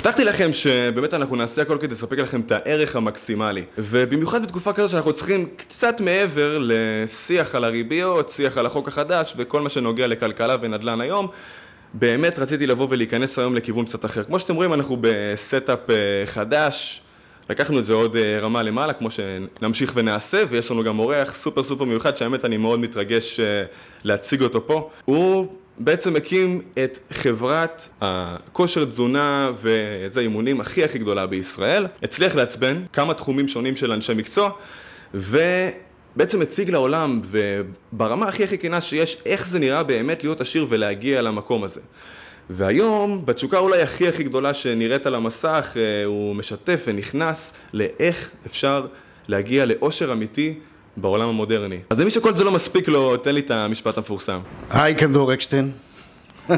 הבטחתי לכם שבאמת אנחנו נעשה הכל כדי לספק לכם את הערך המקסימלי ובמיוחד בתקופה כזו שאנחנו צריכים קצת מעבר לשיח על הריביות, שיח על החוק החדש וכל מה שנוגע לכלכלה ונדל"ן היום באמת רציתי לבוא ולהיכנס היום לכיוון קצת אחר. כמו שאתם רואים אנחנו ב setup אה, חדש לקחנו את זה עוד אה, רמה למעלה, כמו שנמשיך ונעשה, ויש לנו גם אורח סופר סופר מיוחד, שהאמת אני מאוד מתרגש אה, להציג אותו פה. הוא בעצם הקים את חברת הכושר תזונה ואיזה אימונים הכי הכי גדולה בישראל. הצליח לעצבן כמה תחומים שונים של אנשי מקצוע, ובעצם הציג לעולם, וברמה הכי הכי כנה שיש, איך זה נראה באמת להיות עשיר ולהגיע למקום הזה. והיום, בתשוקה אולי הכי הכי גדולה שנראית על המסך, אה, הוא משתף ונכנס לאיך אפשר להגיע לאושר אמיתי בעולם המודרני. אז למי שכל זה לא מספיק לו, תן לי את המשפט המפורסם. היי, קנדור אקשטיין.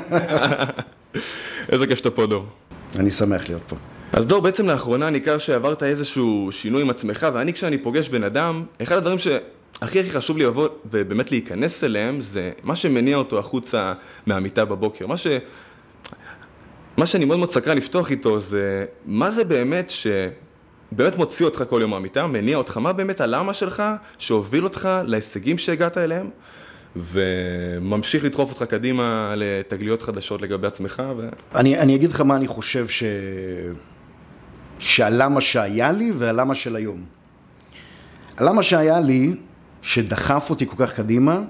איזה כיף שאתה פה, דור. אני שמח להיות פה. אז דור, בעצם לאחרונה ניכר שעברת איזשהו שינוי עם עצמך, ואני כשאני פוגש בן אדם, אחד הדברים שהכי הכי חשוב לי לבוא ובאמת להיכנס אליהם, זה מה שמניע אותו החוצה מהמיטה בבוקר. מה ש... מה שאני מאוד מאוד סקרן לפתוח איתו זה מה זה באמת שבאמת מוציא אותך כל יום מהמיטה, מניע אותך, מה באמת הלמה שלך שהוביל אותך להישגים שהגעת אליהם וממשיך לדחוף אותך קדימה לתגליות חדשות לגבי עצמך. ו... אני, אני אגיד לך מה אני חושב ש... שהלמה שהיה לי והלמה של היום. הלמה שהיה לי, שדחף אותי כל כך קדימה,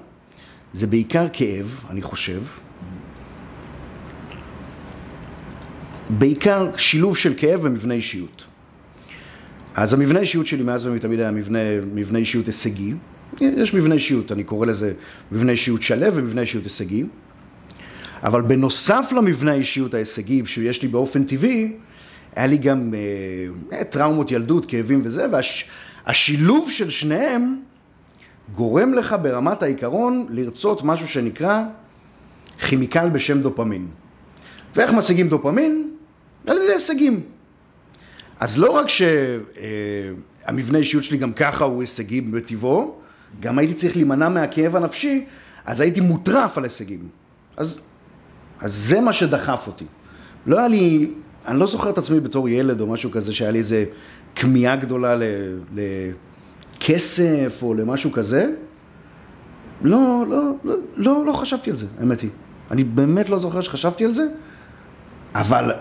זה בעיקר כאב, אני חושב. בעיקר שילוב של כאב ומבנה אישיות. אז המבנה אישיות שלי מאז ומתמיד היה מבנה, מבנה אישיות הישגי. יש מבנה אישיות, אני קורא לזה מבנה אישיות שלו ומבנה אישיות הישגי. אבל בנוסף למבנה האישיות ההישגי שיש לי באופן טבעי, היה לי גם אה, אה טראומות ילדות, כאבים וזה, והשילוב וה, של שניהם גורם לך ברמת העיקרון לרצות משהו שנקרא כימיקל בשם דופמין. ואיך משיגים דופמין? על ידי הישגים. אז לא רק שהמבנה אישיות שלי גם ככה הוא הישגי בטבעו, גם הייתי צריך להימנע מהכאב הנפשי, אז הייתי מוטרף על הישגים. אז, אז זה מה שדחף אותי. לא היה לי, אני לא זוכר את עצמי בתור ילד או משהו כזה, שהיה לי איזה כמיהה גדולה לכסף או למשהו כזה. לא, לא, לא, לא, לא חשבתי על זה, האמת היא. אני באמת לא זוכר שחשבתי על זה, אבל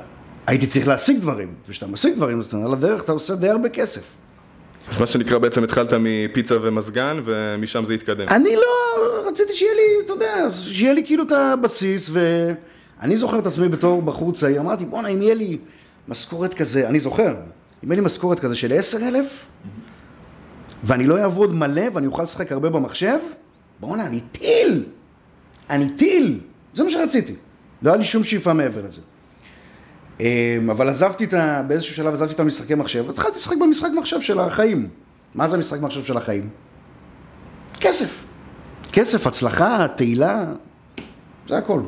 הייתי צריך להשיג דברים, וכשאתה משיג דברים, אז על הדרך אתה עושה די הרבה כסף. אז מה שנקרא בעצם התחלת מפיצה ומזגן, ומשם זה התקדם. אני לא, רציתי שיהיה לי, אתה יודע, שיהיה לי כאילו את הבסיס, ואני זוכר את עצמי בתור בחור צעיר, אמרתי, בואנה, אם יהיה לי משכורת כזה, אני זוכר, אם יהיה לי משכורת כזה של עשר אלף, ואני לא אעבוד מלא, ואני אוכל לשחק הרבה במחשב, בואנה, אני טיל! אני טיל! זה מה שרציתי. לא היה לי שום שאיפה מעבר לזה. אמ, אבל עזבתי את ה... באיזשהו שלב עזבתי את המשחקי מחשב, התחלתי לשחק במשחק מחשב של החיים. מה זה המשחק מחשב של החיים? כסף. כסף, הצלחה, תהילה, זה הכל.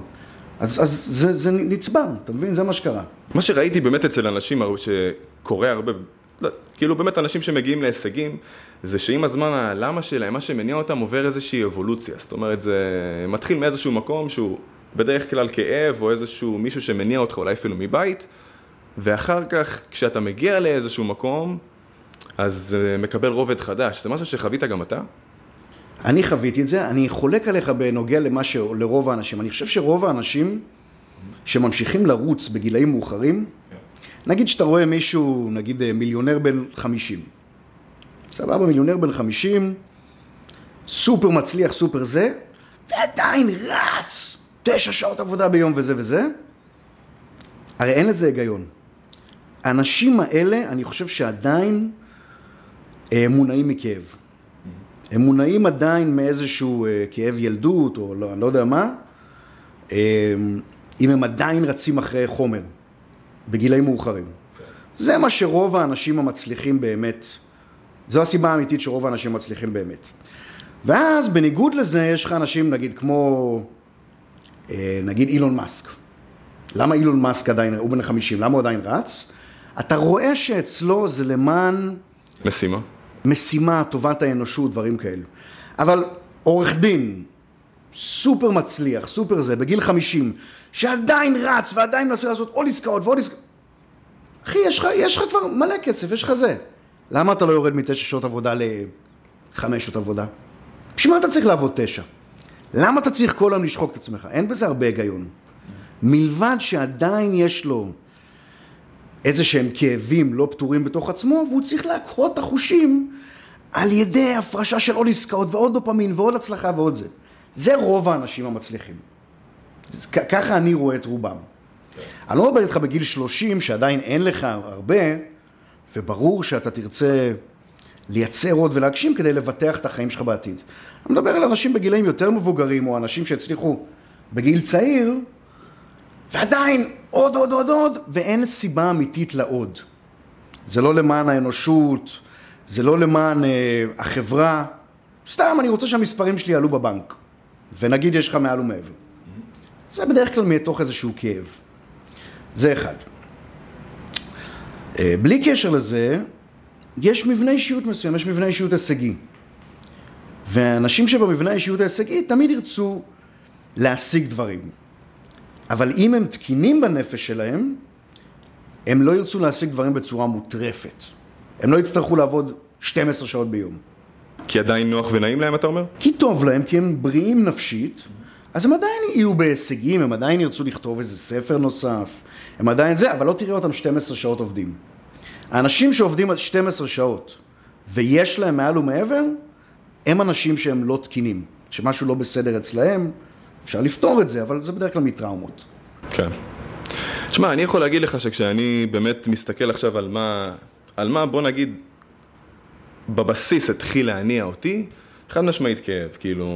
אז, אז זה, זה נצבר, אתה מבין? זה מה שקרה. מה שראיתי באמת אצל אנשים שקורה הרבה, לא, כאילו באמת אנשים שמגיעים להישגים, זה שעם הזמן הלמה שלהם, מה שמניע אותם עובר איזושהי אבולוציה. זאת אומרת, זה מתחיל מאיזשהו מקום שהוא בדרך כלל כאב או איזשהו מישהו שמניע אותך אולי אפילו מבית, ואחר כך כשאתה מגיע לאיזשהו מקום, אז זה מקבל רובד חדש. זה משהו שחווית גם אתה? אני חוויתי את זה, אני חולק עליך בנוגע למה ש... לרוב האנשים. אני חושב שרוב האנשים שממשיכים לרוץ בגילאים מאוחרים, כן. נגיד שאתה רואה מישהו, נגיד אה, מיליונר בן 50. סבבה, מיליונר בן 50, סופר מצליח, סופר זה, ועדיין רץ תשע שעות עבודה ביום וזה וזה, הרי אין לזה היגיון. האנשים האלה, אני חושב שעדיין אה, מונעים מכאב. הם מונעים עדיין מאיזשהו אה, כאב ילדות, או לא, אני לא יודע מה, אה, אם הם עדיין רצים אחרי חומר, בגילאים מאוחרים. זה מה שרוב האנשים המצליחים באמת, זו הסיבה האמיתית שרוב האנשים מצליחים באמת. ואז בניגוד לזה יש לך אנשים נגיד כמו נגיד אילון מאסק. למה אילון מאסק עדיין, הוא בן 50, למה הוא עדיין רץ? אתה רואה שאצלו זה למען... משימה. משימה, טובת האנושות, דברים כאלו. אבל עורך דין, סופר מצליח, סופר זה, בגיל 50, שעדיין רץ ועדיין מנסה לעשות עוד עסקאות ועוד עסקאות. אחי, יש לך, יש לך כבר מלא כסף, יש לך זה. למה אתה לא יורד מתשע שעות עבודה לחמש שעות עבודה? בשביל מה אתה צריך לעבוד תשע? למה אתה צריך כל היום לשחוק את עצמך? אין בזה הרבה היגיון. מלבד שעדיין יש לו איזה שהם כאבים לא פתורים בתוך עצמו, והוא צריך להקהות את החושים על ידי הפרשה של עוד עסקאות ועוד דופמין ועוד הצלחה ועוד זה. זה רוב האנשים המצליחים. ככה אני רואה את רובם. אני לא מדבר איתך בגיל 30, שעדיין אין לך הרבה, וברור שאתה תרצה לייצר עוד ולהגשים כדי לבטח את החיים שלך בעתיד. אני מדבר על אנשים בגילאים יותר מבוגרים, או אנשים שהצליחו בגיל צעיר, ועדיין עוד, עוד, עוד, עוד, ואין סיבה אמיתית לעוד. זה לא למען האנושות, זה לא למען אה, החברה, סתם אני רוצה שהמספרים שלי יעלו בבנק, ונגיד יש לך מעל ומעבר. זה בדרך כלל מתוך איזשהו כאב. זה אחד. אה, בלי קשר לזה, יש מבנה אישיות מסוים, יש מבנה אישיות הישגי. ואנשים שבמבנה האישיות ההישגי תמיד ירצו להשיג דברים. אבל אם הם תקינים בנפש שלהם, הם לא ירצו להשיג דברים בצורה מוטרפת. הם לא יצטרכו לעבוד 12 שעות ביום. כי עדיין נוח ונעים להם, אתה אומר? כי טוב להם, כי הם בריאים נפשית, אז הם עדיין יהיו בהישגים, הם עדיין ירצו לכתוב איזה ספר נוסף, הם עדיין זה, אבל לא תראה אותם 12 שעות עובדים. האנשים שעובדים על 12 שעות ויש להם מעל ומעבר, הם אנשים שהם לא תקינים, שמשהו לא בסדר אצלהם, אפשר לפתור את זה, אבל זה בדרך כלל מטראומות. כן. תשמע, אני יכול להגיד לך שכשאני באמת מסתכל עכשיו על מה, על מה בוא נגיד, בבסיס התחיל להניע אותי, חד משמעית כאב, כאילו,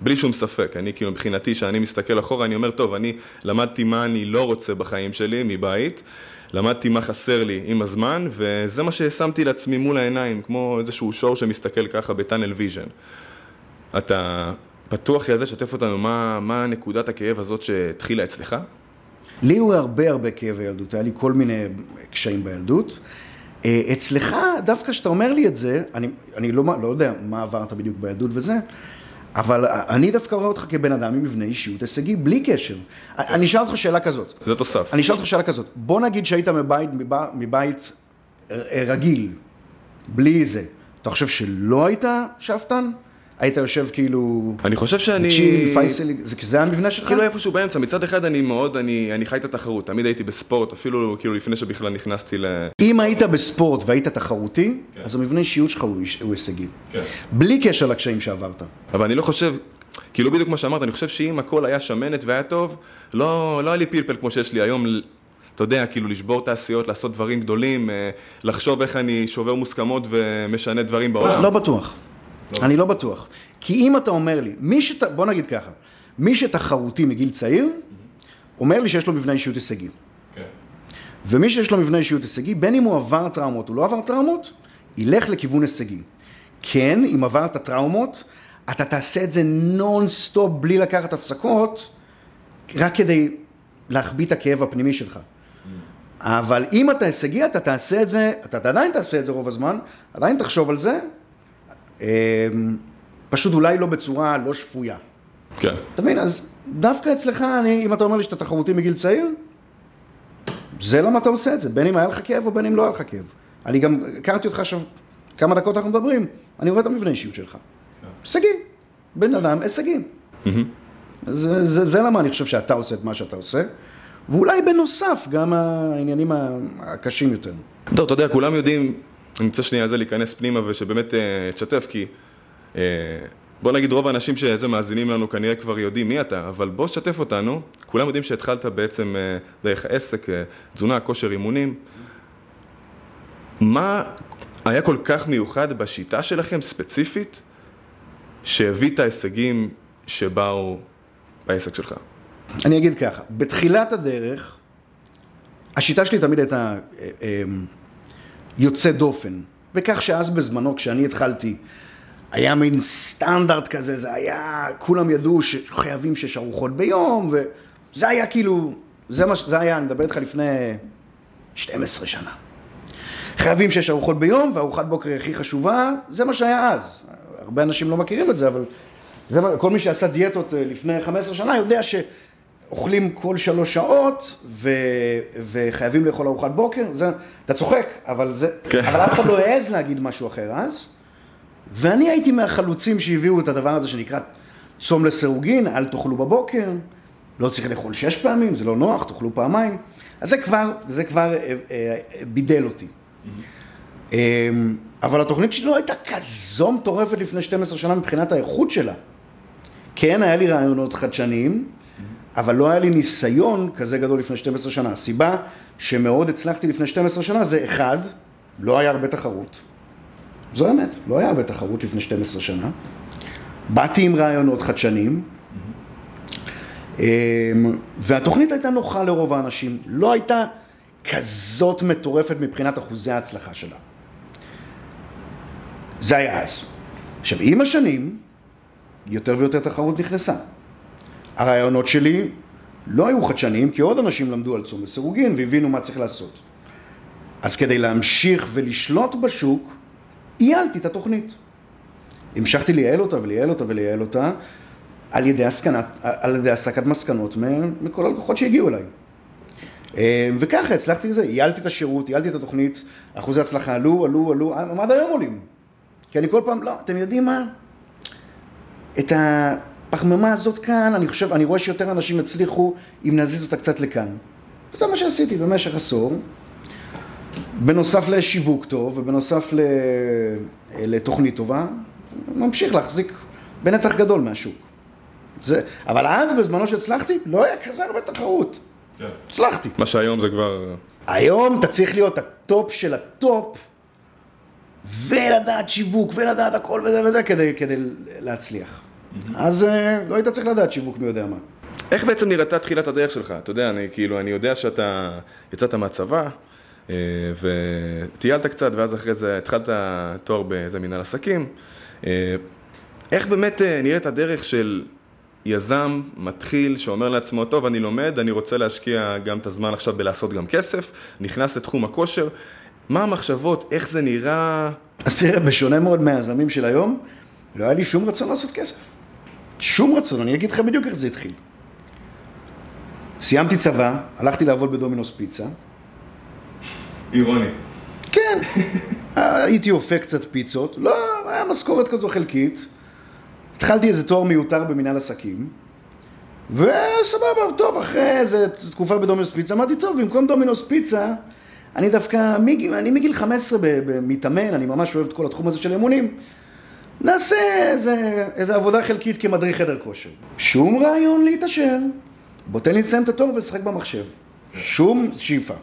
בלי שום ספק. אני כאילו, מבחינתי, כשאני מסתכל אחורה, אני אומר, טוב, אני למדתי מה אני לא רוצה בחיים שלי מבית, למדתי מה חסר לי עם הזמן, וזה מה ששמתי לעצמי מול העיניים, כמו איזשהו שור שמסתכל ככה ב tunnel vision. אתה פתוח לזה, שתף אותנו, מה, מה נקודת הכאב הזאת שהתחילה אצלך? לי הוא הרבה הרבה כאב בילדות, היה לי כל מיני קשיים בילדות. אה, אצלך, דווקא כשאתה אומר לי את זה, אני, אני לא, לא יודע מה עברת בדיוק בילדות וזה, אבל אני דווקא רואה אותך כבן אדם עם מבנה אישיות הישגי, בלי קשר. אני אשאל אותך שאלה כזאת. זה תוסף. אני אשאל אותך שאלה כזאת. בוא נגיד שהיית מבית, מבית, מבית רגיל, בלי זה. אתה חושב שלא היית שאפתן? היית יושב כאילו... אני חושב שאני... צ'יל, פייסל, זה, זה המבנה שלך? כאילו איפשהו באמצע, מצד אחד אני מאוד, אני, אני חי את התחרות, תמיד הייתי בספורט, אפילו כאילו לפני שבכלל נכנסתי ל... אם היית בספורט והיית תחרותי, כן. אז המבנה אישיות שלך הוא, הוא הישגי. כן. בלי קשר לקשיים שעברת. אבל אני לא חושב, כאילו בדיוק מה שאמרת, אני חושב שאם הכל היה שמנת והיה טוב, לא, לא היה לי פלפל כמו שיש לי היום. אתה יודע, כאילו לשבור תעשיות, לעשות דברים גדולים, אה, לחשוב איך אני שובר מוסכמות ומשנה דברים בעולם. לא בטוח. לא. אני לא בטוח. כי אם אתה אומר לי, מי שת... בוא נגיד ככה, מי שתחרותי מגיל צעיר, אומר לי שיש לו מבנה אישיות הישגי. כן. ומי שיש לו מבנה אישיות הישגי, בין אם הוא עבר טראומות או לא עבר טראומות, ילך לכיוון הישגי. כן, אם עברת טראומות, אתה תעשה את זה נונסטופ בלי לקחת הפסקות, רק כדי להחביא את הכאב הפנימי שלך. Mm. אבל אם אתה הישגי, אתה תעשה את זה, אתה עדיין תעשה את זה רוב הזמן, עדיין תחשוב על זה, פשוט אולי לא בצורה לא שפויה. כן. אתה מבין? אז דווקא אצלך, אני, אם אתה אומר לי שאתה תחרותי מגיל צעיר, זה למה אתה עושה את זה, בין אם היה לך כאב או בין אם לא היה לך כאב. אני גם הכרתי אותך עכשיו, כמה דקות אנחנו מדברים, אני רואה את המבנה אישיות שלך. הישגים. בן אדם, הישגים. זה, זה, זה למה אני חושב שאתה עושה את מה שאתה עושה, ואולי בנוסף גם העניינים הקשים יותר. טוב, אתה יודע, כולם יודעים אני רוצה שנייה זה להיכנס פנימה ושבאמת אה, תשתף, כי אה, בוא נגיד רוב האנשים שאיזה מאזינים לנו כנראה כבר יודעים מי אתה, אבל בוא שתף אותנו, כולם יודעים שהתחלת בעצם אה, דרך העסק, תזונה, כושר, אימונים. מה היה כל כך מיוחד בשיטה שלכם, ספציפית, שהביא את ההישגים שבאו בעסק שלך? אני אגיד ככה, בתחילת הדרך, השיטה שלי תמיד הייתה יוצא דופן. וכך שאז בזמנו, כשאני התחלתי, היה מין סטנדרט כזה, זה היה, כולם ידעו שחייבים שש ארוחות ביום, וזה היה כאילו, זה מה שזה היה, אני מדבר איתך לפני 12 שנה. חייבים שש ארוחות ביום, וארוחת בוקר הכי חשובה, זה מה שהיה אז. הרבה אנשים לא מכירים את זה, אבל זה, כל מי שעשה דיאטות אה, לפני 15 שנה יודע ש... אוכלים כל שלוש שעות ו... וחייבים לאכול ארוחת בוקר, זה, אתה צוחק, אבל, זה... כן. אבל אף אחד לא העז להגיד משהו אחר אז. ואני הייתי מהחלוצים שהביאו את הדבר הזה שנקרא צום לסירוגין, אל תאכלו בבוקר, לא צריך לאכול שש פעמים, זה לא נוח, תאכלו פעמיים. אז זה כבר, זה כבר אה, אה, בידל אותי. אה, אבל התוכנית שלי לא הייתה כזו מטורפת לפני 12 שנה מבחינת האיכות שלה. כן, היה לי רעיונות חדשניים, אבל לא היה לי ניסיון כזה גדול לפני 12 שנה. הסיבה שמאוד הצלחתי לפני 12 שנה זה אחד, לא היה הרבה תחרות. זו האמת, לא היה הרבה תחרות לפני 12 שנה. באתי עם רעיונות חדשניים, אמ, והתוכנית הייתה נוחה לרוב האנשים, לא הייתה כזאת מטורפת מבחינת אחוזי ההצלחה שלה. זה היה אז. עכשיו, עם השנים, יותר ויותר תחרות נכנסה. הרעיונות שלי לא היו חדשניים, כי עוד אנשים למדו על צום לסירוגין והבינו מה צריך לעשות. אז כדי להמשיך ולשלוט בשוק, איילתי את התוכנית. המשכתי לייעל אותה ולייעל אותה ולייעל אותה על ידי, הסקנת, על ידי הסקת מסקנות מכל הלקוחות שהגיעו אליי. אה, וככה הצלחתי לזה, ייעלתי את השירות, ייעלתי את התוכנית, אחוזי הצלחה עלו, עלו, עלו, עד היום עולים. כי אני כל פעם, לא, אתם יודעים מה? את הפחמימה הזאת כאן, אני חושב, אני רואה שיותר אנשים יצליחו אם נזיז אותה קצת לכאן. וזה מה שעשיתי במשך עשור. בנוסף לשיווק טוב ובנוסף לתוכנית טובה, ממשיך להחזיק בנתח גדול מהשוק. זה, אבל אז, בזמנו שהצלחתי, לא היה כזה הרבה תחרות. כן. הצלחתי. מה שהיום זה כבר... היום אתה צריך להיות ה top של ה top, ולדעת שיווק, ולדעת הכל וזה וזה, כדי, כדי להצליח. אז אה, לא היית צריך לדעת שיווק מי יודע מה. איך בעצם נראתה תחילת הדרך שלך? אתה יודע, אני כאילו, אני יודע שאתה יצאת מהצבא, אה, וטיילת קצת, ואז אחרי זה התחלת תואר באיזה מנהל עסקים. אה, איך באמת נראית הדרך של יזם מתחיל שאומר לעצמו, טוב, אני לומד, אני רוצה להשקיע גם את הזמן עכשיו בלעשות גם כסף, נכנס לתחום הכושר, מה המחשבות, איך זה נראה? אז תראה, בשונה מאוד מהיזמים של היום, לא היה לי שום רצון לעשות כסף. שום רצון, אני אגיד לך בדיוק איך זה התחיל. סיימתי צבא, הלכתי לעבוד בדומינוס פיצה. אירוני. כן, הייתי אופה קצת פיצות, לא, היה משכורת כזו חלקית. התחלתי איזה תואר מיותר במנהל עסקים, וסבבה, טוב, אחרי איזה תקופה בדומינוס פיצה, אמרתי, טוב, במקום דומינוס פיצה, אני דווקא, אני מגיל 15 מתאמן, אני ממש אוהב את כל התחום הזה של אמונים. נעשה איזה, איזה עבודה חלקית כמדריך חדר כושר. שום רעיון להתעשר. בוא תן לי לסיים את התואר ולשחק במחשב. שום שאיפה.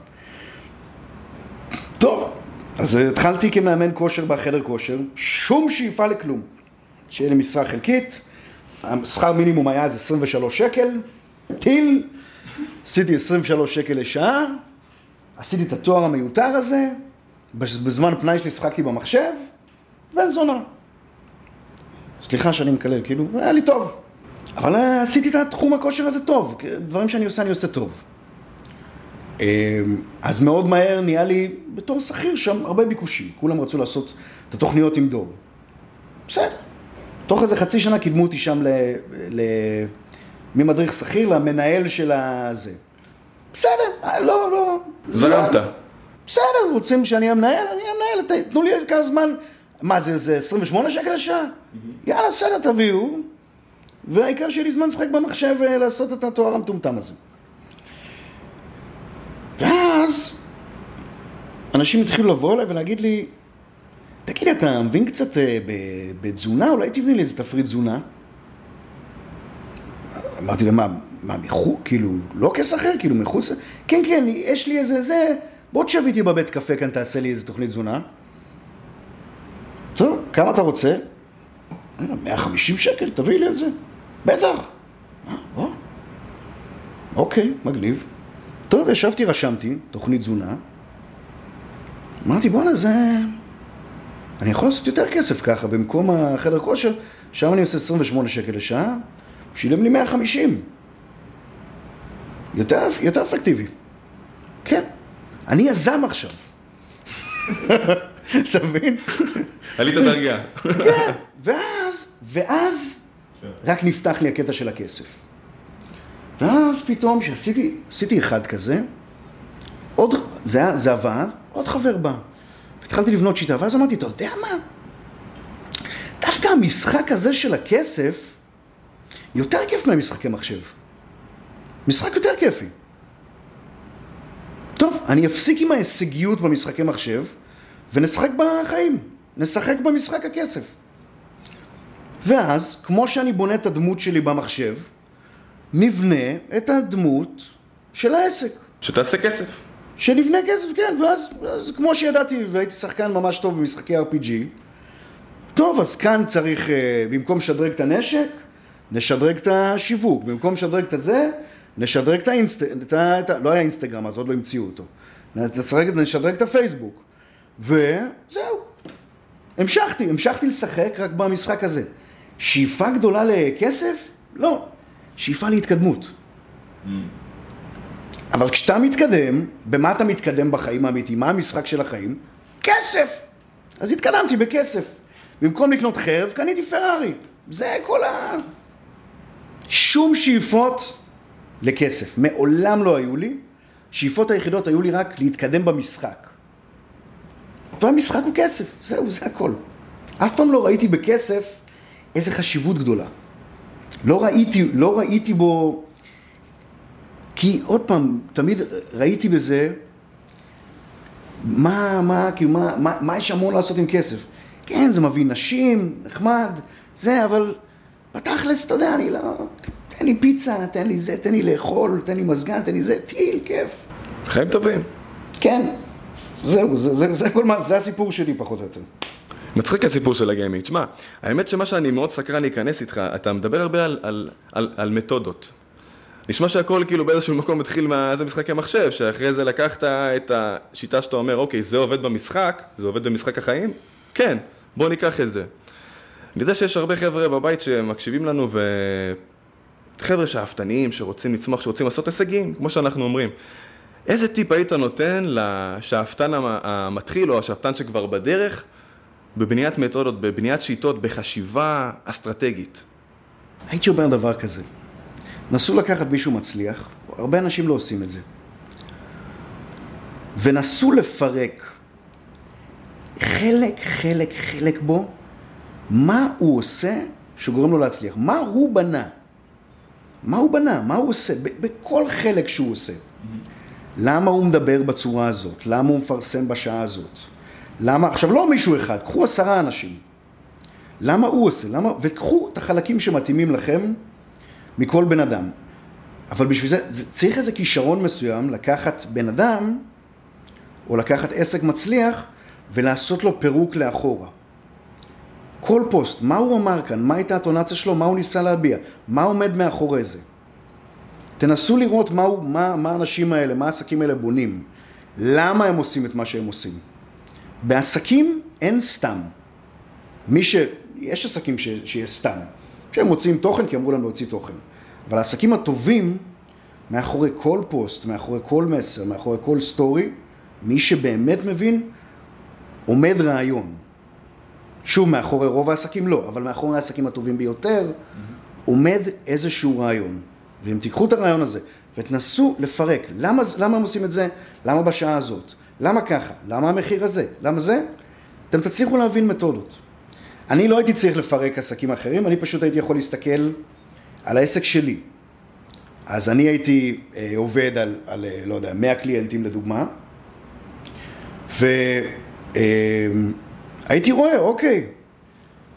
טוב, אז התחלתי כמאמן כושר בחדר כושר, שום שאיפה לכלום. שיהיה לי משרה חלקית, השכר מינימום היה אז 23 שקל, טיל, עשיתי 23 שקל לשעה, עשיתי את התואר המיותר הזה, בזמן פנאי שלי שחקתי במחשב, וזונה. סליחה שאני מקלל, כאילו, היה לי טוב. אבל אה, עשיתי את התחום הכושר הזה טוב, דברים שאני עושה, אני עושה טוב. אמ, אז מאוד מהר נהיה לי, בתור שכיר שם, הרבה ביקושים. כולם רצו לעשות את התוכניות עם דור. בסדר. תוך איזה חצי שנה קידמו אותי שם ל... ל... ממדריך שכיר למנהל של הזה. בסדר, אה, לא, לא. זרמת. בסדר, רוצים שאני אהיה מנהל, אני אהיה מנהל, תנו לי כמה זמן. מה זה, זה 28 שקל לשעה? יאללה, בסדר, תביאו. והעיקר שיהיה לי זמן לשחק במחשב ולעשות את התואר המטומטם הזה. ואז אנשים התחילו לבוא אליי ולהגיד לי, תגיד, אתה מבין קצת אה, בתזונה? אולי תבנה לי איזה תפריט תזונה. אמרתי להם, מה, מה, מחוץ, כאילו, לא כשכיר, כאילו, מחוץ? כן, כן, יש לי איזה זה, בוא תשב איתי בבית קפה כאן, תעשה לי איזה תוכנית תזונה. טוב, כמה אתה רוצה? 150 שקל, תביא לי את זה. בטח. אה, אוקיי, מגניב. טוב, ישבתי, רשמתי, תוכנית תזונה. אמרתי, בואנה, זה... אני יכול לעשות יותר כסף ככה, במקום החדר כושר, שם אני עושה 28 שקל לשעה, הוא שילם לי 150. יותר, יותר אפקטיבי. כן. אני יזם עכשיו. אתה מבין? עלית דרגה. כן, ואז, ואז, רק נפתח לי הקטע של הכסף. ואז פתאום שעשיתי עשיתי אחד כזה, עוד, זה, היה- זה עבד, עוד חבר בא. והתחלתי לבנות שיטה, ואז אמרתי, אתה יודע מה? דווקא המשחק הזה של הכסף יותר כיף מהמשחקי מחשב. משחק יותר כיפי. טוב, אני אפסיק עם ההישגיות במשחקי מחשב, ונשחק בחיים. נשחק במשחק הכסף. ואז, כמו שאני בונה את הדמות שלי במחשב, נבנה את הדמות של העסק. שתעשה כסף. שנבנה כסף, כן, ואז, אז כמו שידעתי, והייתי שחקן ממש טוב במשחקי RPG, טוב, אז כאן צריך, אה, במקום לשדרג את הנשק, נשדרג את השיווק, במקום לשדרג את זה, נשדרג את האינסט... את ה... את ה... לא היה אינסטגרם, אז עוד לא המציאו אותו. נשדרג, נשדרג את הפייסבוק. וזהו. המשכתי, המשכתי לשחק רק במשחק הזה. שאיפה גדולה לכסף? לא. שאיפה להתקדמות. אבל כשאתה מתקדם, במה אתה מתקדם בחיים האמיתיים? מה המשחק של החיים? כסף! אז התקדמתי בכסף. במקום לקנות חרב, קניתי פרארי. זה כל ה... שום שאיפות לכסף. מעולם לא היו לי. שאיפות היחידות היו לי רק להתקדם במשחק. והמשחק הוא כסף, זהו, זה הכל. אף פעם לא ראיתי בכסף איזה חשיבות גדולה. לא ראיתי, לא ראיתי בו... כי עוד פעם, תמיד ראיתי בזה, מה, מה, כאילו, מה, מה, מה יש המון לעשות עם כסף? כן, זה מביא נשים, נחמד, זה, אבל בתכלס, אתה יודע, אני לא... תן לי פיצה, תן לי זה, תן לי לאכול, תן לי מזגן, תן לי זה, טיל, כיף. חיים טובים. כן, זהו, זה, זה, זה, כל מה, זה הסיפור שלי פחות או יותר. מצחיק הסיפור של הגיימינג. תשמע, האמת שמה שאני מאוד סקרן להיכנס איתך, אתה מדבר הרבה על, על, על, על מתודות. נשמע שהכל כאילו באיזשהו מקום התחיל מאיזה משחקי מחשב, שאחרי זה לקחת את השיטה שאתה אומר, אוקיי, זה עובד במשחק, זה עובד במשחק החיים? כן, בוא ניקח את זה. אני יודע שיש הרבה חבר'ה בבית שמקשיבים לנו ו... חבר'ה שאפתניים, שרוצים לצמוח, שרוצים לעשות הישגים, כמו שאנחנו אומרים. איזה טיפ היית נותן לשאפתן המ- המתחיל או השאפתן שכבר בדרך, בבניית מתודות, בבניית שיטות, בחשיבה אסטרטגית? הייתי אומר דבר כזה, נסו לקחת מישהו מצליח, הרבה אנשים לא עושים את זה, ונסו לפרק חלק, חלק, חלק בו, מה הוא עושה שגורם לו להצליח, מה הוא בנה, מה הוא בנה, מה הוא עושה, בכל חלק שהוא עושה. למה הוא מדבר בצורה הזאת? למה הוא מפרסם בשעה הזאת? למה, עכשיו לא מישהו אחד, קחו עשרה אנשים. למה הוא עושה? למה? וקחו את החלקים שמתאימים לכם מכל בן אדם. אבל בשביל זה, זה צריך איזה כישרון מסוים לקחת בן אדם, או לקחת עסק מצליח, ולעשות לו פירוק לאחורה. כל פוסט, מה הוא אמר כאן, מה הייתה הטונציה שלו, מה הוא ניסה להביע, מה עומד מאחורי זה. תנסו לראות מה, מה, מה האנשים האלה, מה העסקים האלה בונים. למה הם עושים את מה שהם עושים. בעסקים אין סתם. מי ש... יש עסקים ש... שיש סתם, שהם מוציאים תוכן כי אמרו להם להוציא תוכן. אבל העסקים הטובים, מאחורי כל פוסט, מאחורי כל מסר, מאחורי כל סטורי, מי שבאמת מבין, עומד רעיון. שוב, מאחורי רוב העסקים לא, אבל מאחורי העסקים הטובים ביותר, עומד איזשהו רעיון. ואם תיקחו את הרעיון הזה ותנסו לפרק, למה, למה הם עושים את זה? למה בשעה הזאת? למה ככה? למה המחיר הזה? למה זה? אתם תצליחו להבין מתודות. אני לא הייתי צריך לפרק עסקים אחרים, אני פשוט הייתי יכול להסתכל על העסק שלי. אז אני הייתי אה, עובד על, על, אה, לא יודע, 100 קליינטים לדוגמה, והייתי רואה, אוקיי,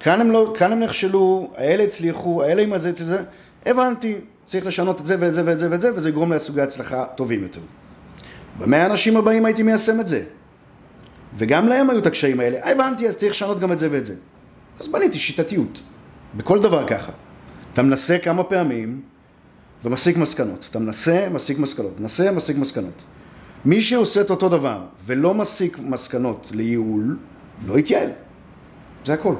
כאן הם, לא, כאן הם נכשלו, האלה הצליחו, האלה עם הזה, זה, הבנתי, צריך לשנות את זה ואת זה ואת זה ואת זה, וזה יגרום לסוגי הצלחה טובים יותר. במאה האנשים הבאים הייתי מיישם את זה. וגם להם היו את הקשיים האלה, הבנתי, אז צריך לשנות גם את זה ואת זה. אז בניתי שיטתיות. בכל דבר ככה. אתה מנסה כמה פעמים ומסיק מסקנות. אתה מנסה, מסיק מסקנות. מנסה, מסיק מסקנות. מי שעושה את אותו דבר ולא מסיק מסקנות לייעול, לא יתייעל. זה הכל.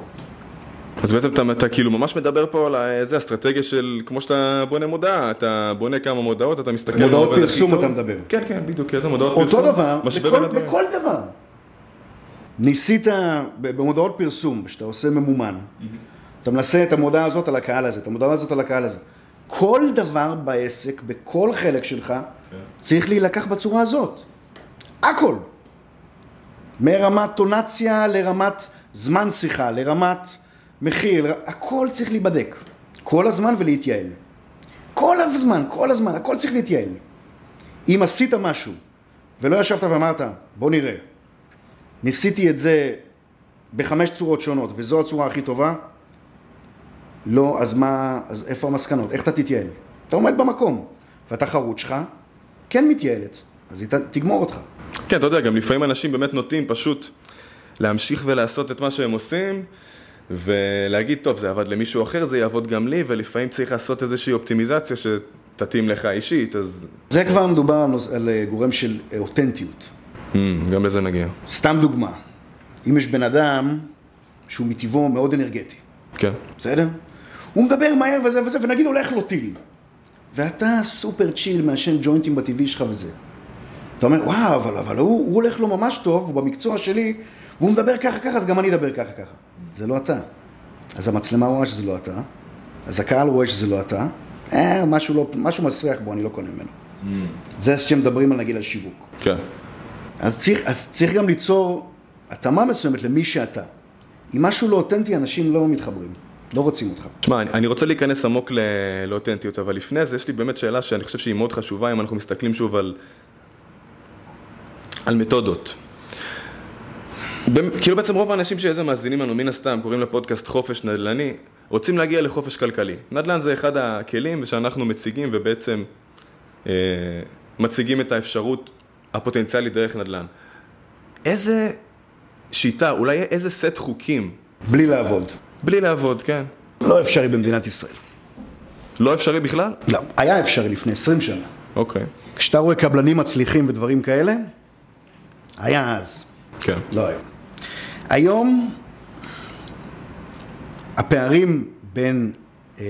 אז בעצם אתה, אתה כאילו ממש מדבר פה על איזה אסטרטגיה של כמו שאתה בונה מודעה, אתה בונה כמה מודעות, אתה מסתכל... מודעות פרסום. אתה מדבר. כן, כן, בדיוק, איזה מודעות פרסום. אותו דבר, בכל. בכל דבר. ניסית במודעות פרסום, שאתה עושה ממומן, אתה מנסה את המודעה הזאת על הקהל הזה, את המודעה הזאת על הקהל הזה. כל דבר בעסק, בכל חלק שלך, צריך להילקח בצורה הזאת. הכל. מרמת טונציה לרמת זמן שיחה, לרמת מחיר. הכל צריך להיבדק. כל הזמן ולהתייעל. כל הזמן, כל הזמן, הכל צריך להתייעל. אם עשית משהו ולא ישבת ואמרת, בוא נראה, ניסיתי את זה בחמש צורות שונות וזו הצורה הכי טובה, לא, אז מה, אז איפה המסקנות? איך אתה תתייעל? אתה עומד במקום, והתחרות שלך כן מתייעלת, אז היא תגמור אותך. כן, אתה יודע, גם לפעמים אנשים באמת נוטים פשוט להמשיך ולעשות את מה שהם עושים, ולהגיד, טוב, זה עבד למישהו אחר, זה יעבוד גם לי, ולפעמים צריך לעשות איזושהי אופטימיזציה שתתאים לך אישית, אז... זה כבר מדובר על, על אה, גורם של אה, אותנטיות. Mm, גם לזה נגיע. סתם דוגמה, אם יש בן אדם שהוא מטבעו מאוד אנרגטי, כן. בסדר? הוא מדבר מהר וזה וזה, ונגיד הולך לו טיל. ואתה סופר צ'יל, מעשן ג'וינטים בטבעי שלך וזה. אתה אומר, וואו, אבל, אבל הוא, הוא הולך לו ממש טוב, הוא במקצוע שלי, והוא מדבר ככה ככה, אז גם אני אדבר ככה ככה. זה לא אתה. אז המצלמה רואה שזה לא אתה, אז הקהל רואה שזה לא אתה, אה, משהו, לא, משהו מסריח בו, אני לא קונה ממנו. Mm. זה שמדברים על נגיד על שיווק. כן. אז צריך, אז צריך גם ליצור התאמה מסוימת למי שאתה. אם משהו לא אותנטי, אנשים לא מתחברים. לא רוצים אותך. תשמע, אני, אני רוצה להיכנס עמוק לאותנטיות, אבל לפני זה יש לי באמת שאלה שאני חושב שהיא מאוד חשובה, אם אנחנו מסתכלים שוב על, על מתודות. כאילו בעצם רוב האנשים שאיזה מאזינים לנו, מן הסתם, קוראים לפודקאסט חופש נדל"ני, רוצים להגיע לחופש כלכלי. נדל"ן זה אחד הכלים שאנחנו מציגים ובעצם אה, מציגים את האפשרות הפוטנציאלית דרך נדל"ן. איזה שיטה, אולי איזה סט חוקים. בלי לעבוד. בלי לעבוד, כן. לא אפשרי במדינת ישראל. לא אפשרי בכלל? לא. היה אפשרי לפני 20 שנה. אוקיי. כשאתה רואה קבלנים מצליחים ודברים כאלה, היה אז. כן. לא היום. היום הפערים בין אה,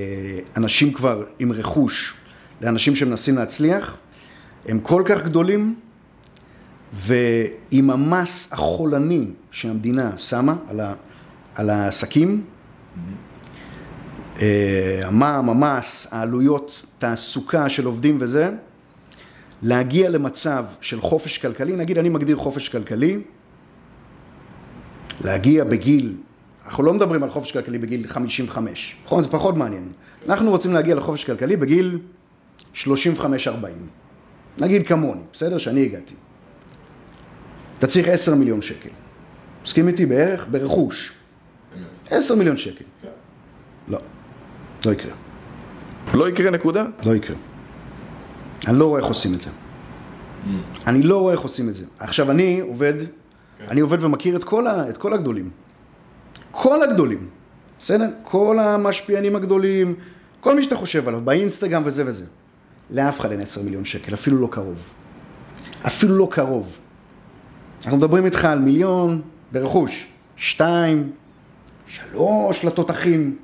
אנשים כבר עם רכוש לאנשים שמנסים להצליח הם כל כך גדולים ועם המס החולני שהמדינה שמה על, ה, על העסקים, אה, המע"מ, המס, העלויות תעסוקה של עובדים וזה, להגיע למצב של חופש כלכלי, נגיד אני מגדיר חופש כלכלי, להגיע בגיל, אנחנו לא מדברים על חופש כלכלי בגיל 55, נכון? זה פחות מעניין. אנחנו רוצים להגיע לחופש כלכלי בגיל 35-40. נגיד כמוני, בסדר? שאני הגעתי. אתה צריך 10 מיליון שקל. מסכים איתי בערך? ברכוש. 10 מיליון שקל. לא. לא יקרה. לא יקרה נקודה? לא יקרה. אני לא רואה איך עושים את זה. אני לא רואה איך עושים את זה. עכשיו, אני עובד, אני עובד ומכיר את כל, ה, את כל הגדולים. כל הגדולים, בסדר? כל המשפיענים הגדולים, כל מי שאתה חושב עליו, באינסטגרם וזה וזה. לאף אחד אין 10 מיליון שקל, אפילו לא קרוב. אפילו לא קרוב. אנחנו מדברים איתך על מיליון ברכוש, שתיים, שלוש לתותחים,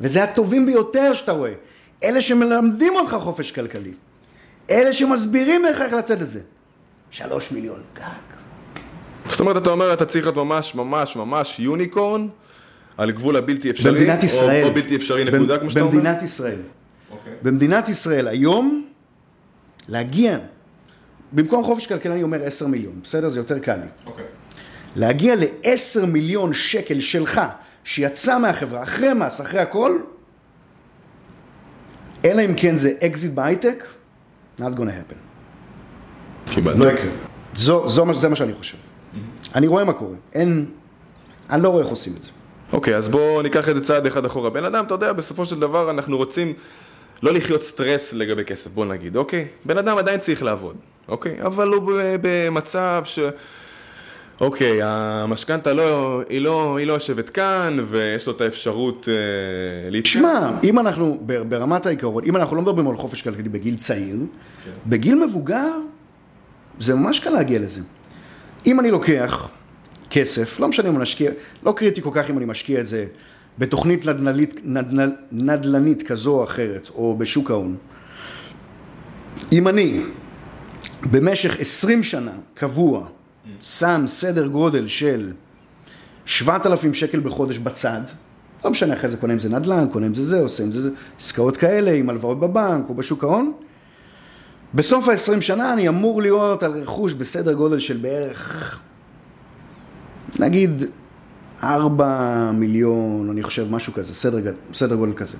וזה הטובים ביותר שאתה רואה. אלה שמלמדים אותך חופש כלכלי. אלה שמסבירים איך לצאת לזה. שלוש מיליון, גג. זאת אומרת, אתה אומר, אתה צריך להיות ממש ממש ממש יוניקורן, על גבול הבלתי אפשרי, במדינת ישראל. או, או בלתי אפשרי נקודה, כמו שאתה אומר? במדינת ישראל. אוקיי. במדינת ישראל היום, להגיע, במקום חופש כלכלי אני אומר עשר מיליון, בסדר? זה יותר קל לי. אוקיי. להגיע לעשר מיליון שקל שלך, שיצא מהחברה, אחרי מס, אחרי הכל, אלא אם כן זה אקזיט בהייטק, not gonna happen. קיבלת. לא יקרה. זה מה שאני חושב. אני רואה מה קורה. אין, אני לא רואה איך עושים את זה. אוקיי, אז בואו ניקח את זה צעד אחד אחורה. בן אדם, אתה יודע, בסופו של דבר אנחנו רוצים לא לחיות סטרס לגבי כסף, בוא נגיד, אוקיי? בן אדם עדיין צריך לעבוד, אוקיי? אבל הוא במצב ש... אוקיי, המשכנתה לא, היא לא, היא לא יושבת כאן, ויש לו את האפשרות אה, להתקדם. תשמע, אם אנחנו, בר- ברמת העיקרון, אם אנחנו לא מדברים על חופש כלכלי בגיל צעיר, בגיל מבוגר, זה ממש קל להגיע לזה. אם אני לוקח כסף, לא משנה אם אני משקיע, לא קריטי כל כך אם אני משקיע את זה בתוכנית נדל"נית, נדל, נדל"נית כזו או אחרת, או בשוק ההון. אם אני במשך 20 שנה, קבוע, שם סדר גודל של 7,000 שקל בחודש בצד, לא משנה, אחרי זה קונה עם זה נדל"ן, קונה עם זה זה, עושה עם זה זה, עסקאות כאלה, עם הלוואות בבנק או בשוק ההון. בסוף ה-20 שנה אני אמור להיות על רכוש בסדר גודל של בערך, נגיד, 4 מיליון, אני חושב, משהו כזה, סדר, סדר גודל כזה.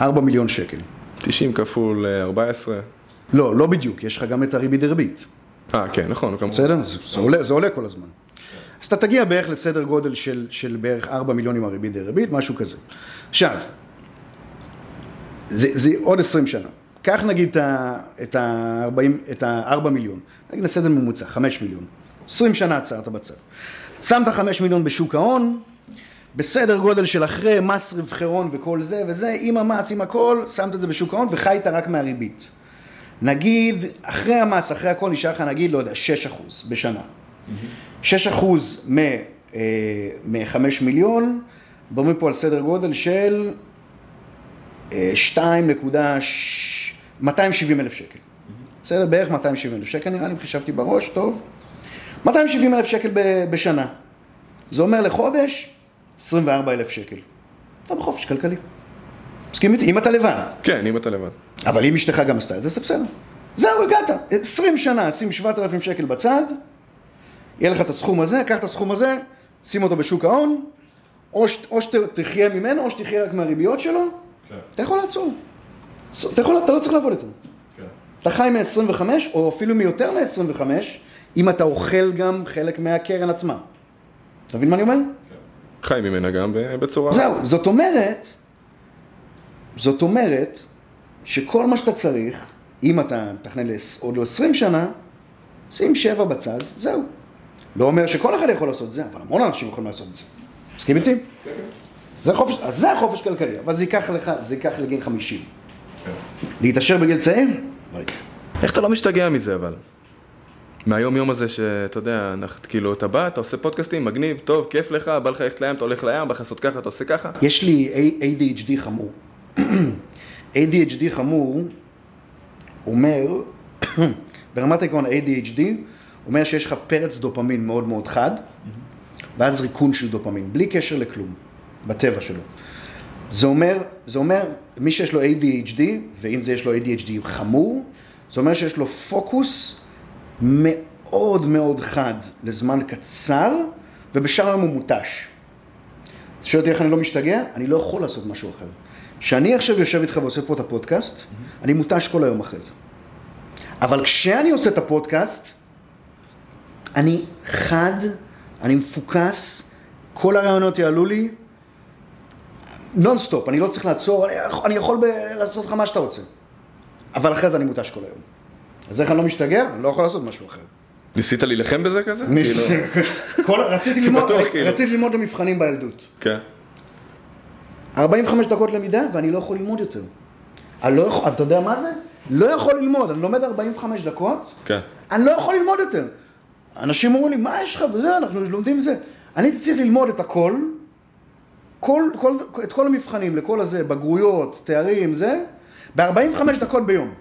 4 מיליון שקל. 90 כפול אה, 14. לא, לא בדיוק, יש לך גם את הריבית דריבית. אה, כן, נכון, כמובן. בסדר? זה, זה, עולה, זה עולה כל הזמן. אז אתה תגיע בערך לסדר גודל של, של בערך 4 מיליון עם הריבית דריבית, משהו כזה. עכשיו, זה, זה עוד 20 שנה. קח נגיד את ה-4 מיליון, נגיד נעשה את זה ממוצע, 5 מיליון. 20 שנה עצרת בצד. שמת 5 מיליון בשוק ההון, בסדר גודל של אחרי מס רווחי הון וכל זה וזה, עם המס, עם הכל, שמת את זה בשוק ההון וחיית רק מהריבית. נגיד, אחרי המס, אחרי הכל, נשאר לך נגיד, לא יודע, 6 אחוז בשנה. 6 אחוז מ-5 אה, מיליון, מדברים פה על סדר גודל של אה, 2.6 270 אלף שקל. בסדר, בערך 270 אלף שקל, נראה לי, חישבתי בראש, טוב. 270 אלף שקל בשנה. זה אומר לחודש 24 אלף שקל. אתה בחופש כלכלי. מסכים איתי? אם אתה לבד. כן, אם אתה לבד. אבל אם אשתך גם עשתה את זה, זה בסדר. זהו, הגעת. 20 שנה, שים 7,000 שקל בצד, יהיה לך את הסכום הזה, קח את הסכום הזה, שים אותו בשוק ההון, או, שתחיה ממנו, או שתחיה רק מהריביות שלו, כן. אתה יכול לעצור. אתה, יכול, אתה לא צריך לעבוד יותר. אתה חי מ-25, או אפילו מיותר מ-25, אם אתה אוכל גם חלק מהקרן עצמה. אתה מבין מה אני אומר? חי ממנה גם ב- בצורה... זהו, זאת אומרת, זאת אומרת, שכל מה שאתה צריך, אם אתה מתכנן עוד ל-20 שנה, שים שבע בצד, זהו. לא אומר שכל אחד יכול לעשות את זה, אבל המון אנשים יכולים לעשות את זה. מסכים איתי? זה חופש, אז זה החופש כלכלי, אבל זה ייקח לך, זה ייקח לגיל 50. להתעשר בגיל צעיר? איך אתה לא משתגע מזה אבל? מהיום יום הזה שאתה יודע, אנחנו- כאילו אתה בא, אתה עושה פודקאסטים, מגניב, טוב, כיף לך, בא לך ללכת לים, אתה הולך לים, בא לך לעשות ככה, אתה עושה ככה. יש לי ADHD חמור. ADHD חמור אומר, ברמת העיקרון ADHD, אומר שיש לך פרץ דופמין מאוד מאוד חד, ואז ריקון של דופמין, בלי קשר לכלום, בטבע שלו. זה אומר, זה אומר, מי שיש לו ADHD, ואם זה יש לו ADHD חמור, זה אומר שיש לו פוקוס מאוד מאוד חד לזמן קצר, ובשאר היום הוא מותש. שואל אותי איך אני לא משתגע? אני לא יכול לעשות משהו אחר. כשאני עכשיו יושב איתך ועושה פה את הפודקאסט, אני מותש כל היום אחרי זה. אבל כשאני עושה את הפודקאסט, אני חד, אני מפוקס, כל הרעיונות יעלו לי, נונסטופ, אני לא צריך לעצור, אני יכול, אני יכול ב- לעשות לך מה שאתה רוצה. אבל אחרי זה אני מותש כל היום. אז איך אני לא משתגע? אני לא יכול לעשות משהו אחר. ניסית להילחם בזה כזה? כאילו, כל, רציתי, ללמוד, בטוח, כאילו. רציתי ללמוד למבחנים בילדות. כן. 45 דקות למידה ואני לא יכול ללמוד יותר. אני לא יכול, אתה יודע מה זה? לא יכול ללמוד, אני לומד 45 דקות, כן. אני לא יכול ללמוד יותר. אנשים אומרים לי, מה יש לך וזה, אנחנו לומדים זה. אני צריך ללמוד את הכל, כל, כל, את כל המבחנים, לכל הזה, בגרויות, תארים, זה, ב-45 דקות ביום.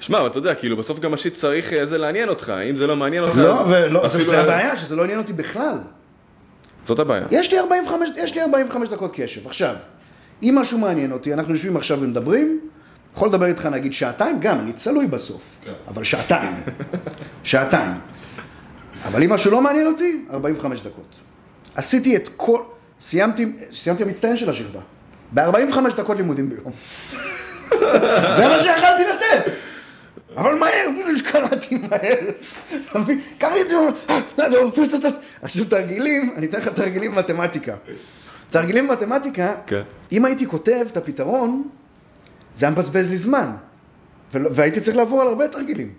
שמע, אבל אתה יודע, כאילו, בסוף גם השיט צריך אה, זה לעניין אותך, אם זה לא מעניין אותך, לא, אז ולא, זה, אפילו- זה הבעיה, שזה לא עניין אותי בכלל. זאת הבעיה. יש לי 45, יש לי 45 דקות קשב. עכשיו, אם משהו מעניין אותי, אנחנו יושבים עכשיו ומדברים, יכול לדבר איתך נגיד שעתיים, גם, אני צלוי בסוף, כן. אבל שעתיים. שעתיים. אבל אם משהו לא מעניין אותי, 45 דקות. עשיתי את כל, סיימתי, סיימתי המצטיין של השכבה. ב-45 דקות לימודים ביום. זה מה שיכלתי לתת. אבל מהר, קראתי מהר. אתה מבין? קראתי את זה, עכשיו תרגילים, אני אתן לך תרגילים במתמטיקה. תרגילים במתמטיקה, כן. אם הייתי כותב את הפתרון, זה היה מבזבז לי זמן. והייתי צריך לעבור על הרבה תרגילים.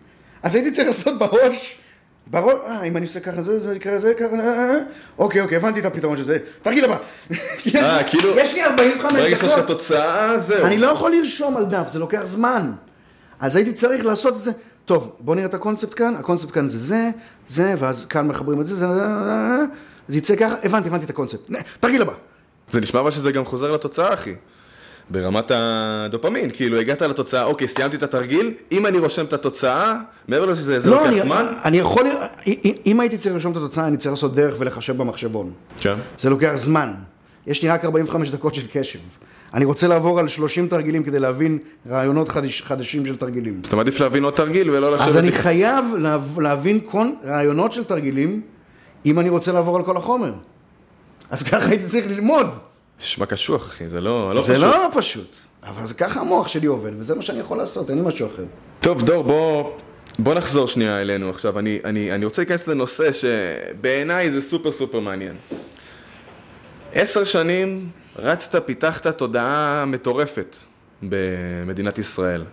אז הייתי צריך לעשות בראש, בראש, אה, אם אני עושה ככה, זה, זה יקרה, זה יקרה, אה, אה, אה. אוקיי, אוקיי, הבנתי את הפתרון של זה. תרגיל הבא. אה, כאילו- יש לי 45 ברגע שיש לך דקות. תוצאה, זהו. אני לא יכול לרשום על דף, זה לוקח זמן. אז הייתי צריך לעשות את זה. טוב, בוא נראה את הקונספט כאן, הקונספט כאן זה זה, זה, ואז כאן מחברים את זה, זה, זה יצא ככה, הבנתי, הבנתי את הקונספט. תרגיל הבא. זה נשמע אבל שזה גם חוזר לתוצאה, אחי. ברמת הדופמין, כאילו הגעת לתוצאה, אוקיי, סיימתי את התרגיל, אם אני רושם את התוצאה, מעבר לזה שזה לא, לוקח אני, זמן, אני יכול, אם הייתי צריך לרשום את התוצאה, אני צריך לעשות דרך ולחשב במחשבון. כן. זה לוקח זמן. יש לי רק 45 דקות של קשב. אני רוצה לעבור על 30 תרגילים כדי להבין רעיונות חדש, חדשים של תרגילים. אז אתה מעדיף להבין עוד תרגיל ולא לשבת... אז אני חייב לה, להבין כל רעיונות של תרגילים, אם אני רוצה לעבור על כל החומר. אז ככה הייתי צריך ללמוד. נשמע קשוח, אחי, זה לא, לא זה פשוט. לא פשוט, אבל זה ככה המוח שלי עובד, וזה מה שאני יכול לעשות, אין לי משהו אחר. טוב, דור, בוא, בוא נחזור שנייה אלינו עכשיו. אני, אני, אני רוצה להיכנס לנושא שבעיניי זה סופר סופר מעניין. עשר שנים רצת, פיתחת תודעה מטורפת במדינת ישראל.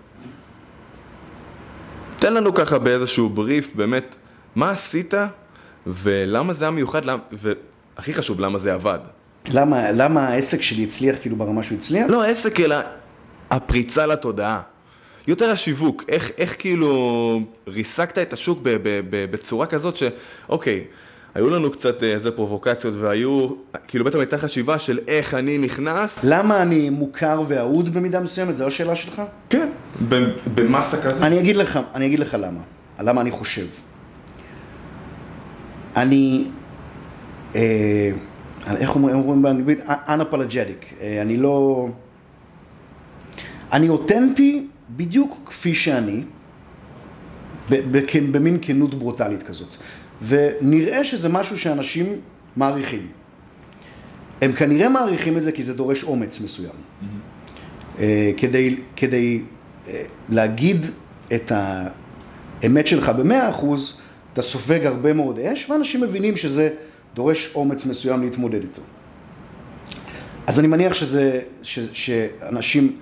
תן לנו ככה באיזשהו בריף, באמת, מה עשית ולמה זה היה מיוחד, למ- והכי חשוב, למה זה עבד. למה, למה העסק שלי הצליח כאילו ברמה שהוא הצליח? לא העסק, אלא הפריצה לתודעה. יותר השיווק, איך, איך כאילו ריסקת את השוק ב, ב, ב, בצורה כזאת שאוקיי, היו לנו קצת איזה פרובוקציות והיו, כאילו בעצם הייתה חשיבה של איך אני נכנס. למה אני מוכר ואהוד במידה מסוימת? זו השאלה שלך? כן, במסה כזאת. אני אגיד לך, אני אגיד לך למה. למה אני חושב. אני, אה, איך אומרים, אומרים באנגלית? unapologetic. אה, אני לא... אני אותנטי בדיוק כפי שאני, במין כנות ברוטלית כזאת. ונראה שזה משהו שאנשים מעריכים. הם כנראה מעריכים את זה כי זה דורש אומץ מסוים. אה, כדי, כדי אה, להגיד את האמת שלך במאה אחוז, אתה סופג הרבה מאוד אש, ואנשים מבינים שזה דורש אומץ מסוים להתמודד איתו. אז אני מניח שזה, ש, שאנשים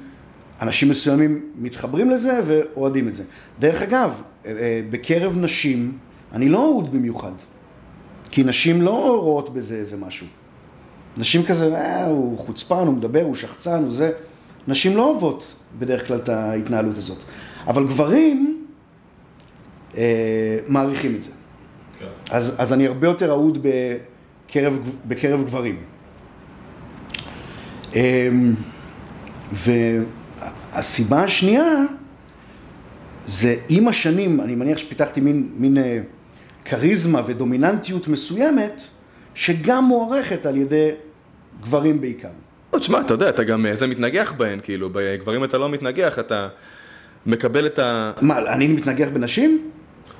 אנשים מסוימים מתחברים לזה ואוהדים את זה. דרך אגב, אה, אה, בקרב נשים, אני לא אהוד במיוחד. כי נשים לא רואות בזה איזה משהו. נשים כזה, אה, הוא חוצפן, הוא מדבר, הוא שחצן, הוא זה. נשים לא אוהבות בדרך כלל את ההתנהלות הזאת. אבל גברים אה, מעריכים את זה. אז, אז אני הרבה יותר אהוד בקרב, בקרב גברים. אה, והסיבה השנייה זה עם השנים, אני מניח שפיתחתי מין, מין אה, כריזמה ודומיננטיות מסוימת, שגם מוערכת על ידי גברים בעיקר. לא, תשמע, אתה יודע, אתה גם אה, זה מתנגח בהן, כאילו, בגברים אתה לא מתנגח, אתה מקבל את ה... מה, אני מתנגח בנשים?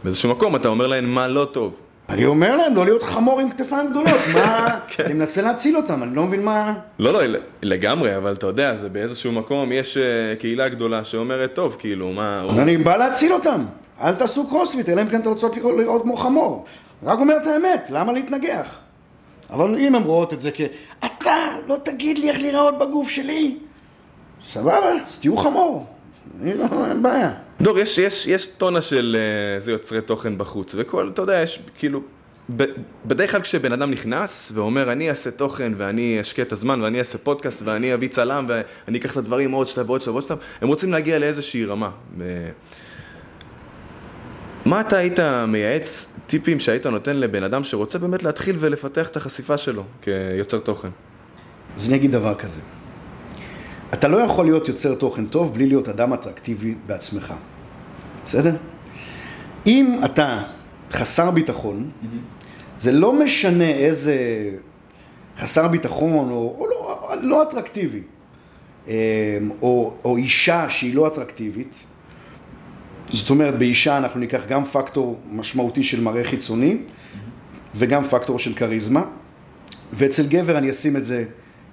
באיזשהו מקום אתה אומר להן מה לא טוב. אני אומר להם לא להיות חמור עם כתפיים גדולות, מה... אני מנסה להציל אותם, אני לא מבין מה... לא, לא, לגמרי, אבל אתה יודע, זה באיזשהו מקום, יש אה, קהילה גדולה שאומרת, טוב, כאילו, מה... אני בא להציל אותם. אל תעשו קרוספיט, אלא אם כן אתם רוצות לראות, לראות כמו חמור. רק אומר את האמת, למה להתנגח? אבל אם הן רואות את זה כ... אתה לא תגיד לי איך להיראות בגוף שלי. סבבה, אז תהיו חמור. אני לא, אין בעיה. דור, יש, יש, יש טונה של אה, איזה יוצרי תוכן בחוץ, וכל, אתה יודע, יש כאילו, ב, בדרך כלל כשבן אדם נכנס ואומר, אני אעשה תוכן ואני אשקיע את הזמן ואני אעשה פודקאסט ואני אביא צלם ואני אקח את הדברים עוד שלב ועוד שלב ועוד שלב, הם רוצים להגיע לאיזושהי רמה. ו... מה אתה היית מייעץ, טיפים שהיית נותן לבן אדם שרוצה באמת להתחיל ולפתח את החשיפה שלו כיוצר תוכן? אז אני אגיד דבר כזה. אתה לא יכול להיות יוצר תוכן טוב בלי להיות אדם אטרקטיבי בעצמך. בסדר? אם אתה חסר ביטחון, זה לא משנה איזה חסר ביטחון או, או לא, לא אטרקטיבי, אמ, או, או אישה שהיא לא אטרקטיבית, זאת אומרת באישה אנחנו ניקח גם פקטור משמעותי של מראה חיצוני וגם פקטור של כריזמה, ואצל גבר אני אשים את זה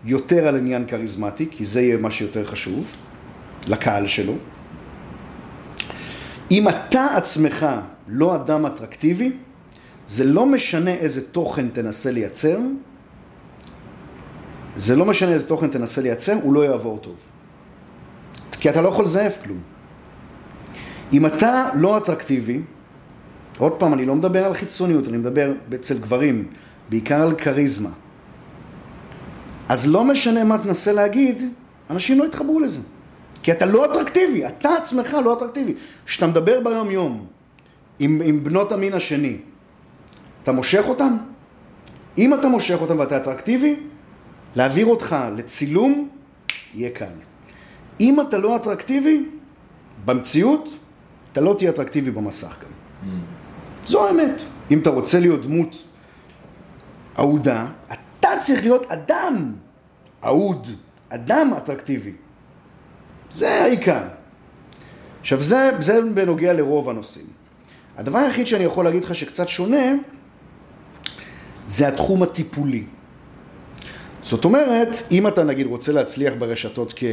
יותר על עניין כריזמטי, כי זה יהיה מה שיותר חשוב לקהל שלו. אם אתה עצמך לא אדם אטרקטיבי, זה לא משנה איזה תוכן תנסה לייצר, זה לא משנה איזה תוכן תנסה לייצר, הוא לא יעבור טוב. כי אתה לא יכול לזייף כלום. אם אתה לא אטרקטיבי, עוד פעם, אני לא מדבר על חיצוניות, אני מדבר אצל גברים, בעיקר על כריזמה. אז לא משנה מה תנסה להגיד, אנשים לא יתחברו לזה. כי אתה לא אטרקטיבי, אתה עצמך לא אטרקטיבי. כשאתה מדבר ביום יום עם, עם בנות המין השני, אתה מושך אותם? אם אתה מושך אותם ואתה אטרקטיבי, להעביר אותך לצילום יהיה קל. אם אתה לא אטרקטיבי, במציאות, אתה לא תהיה אטרקטיבי במסך גם. זו האמת. אם אתה רוצה להיות דמות אהודה, אתה צריך להיות אדם אהוד, אדם אטרקטיבי. זה העיקר. עכשיו, זה, זה בנוגע לרוב הנושאים. הדבר היחיד שאני יכול להגיד לך שקצת שונה, זה התחום הטיפולי. זאת אומרת, אם אתה נגיד רוצה להצליח ברשתות כ...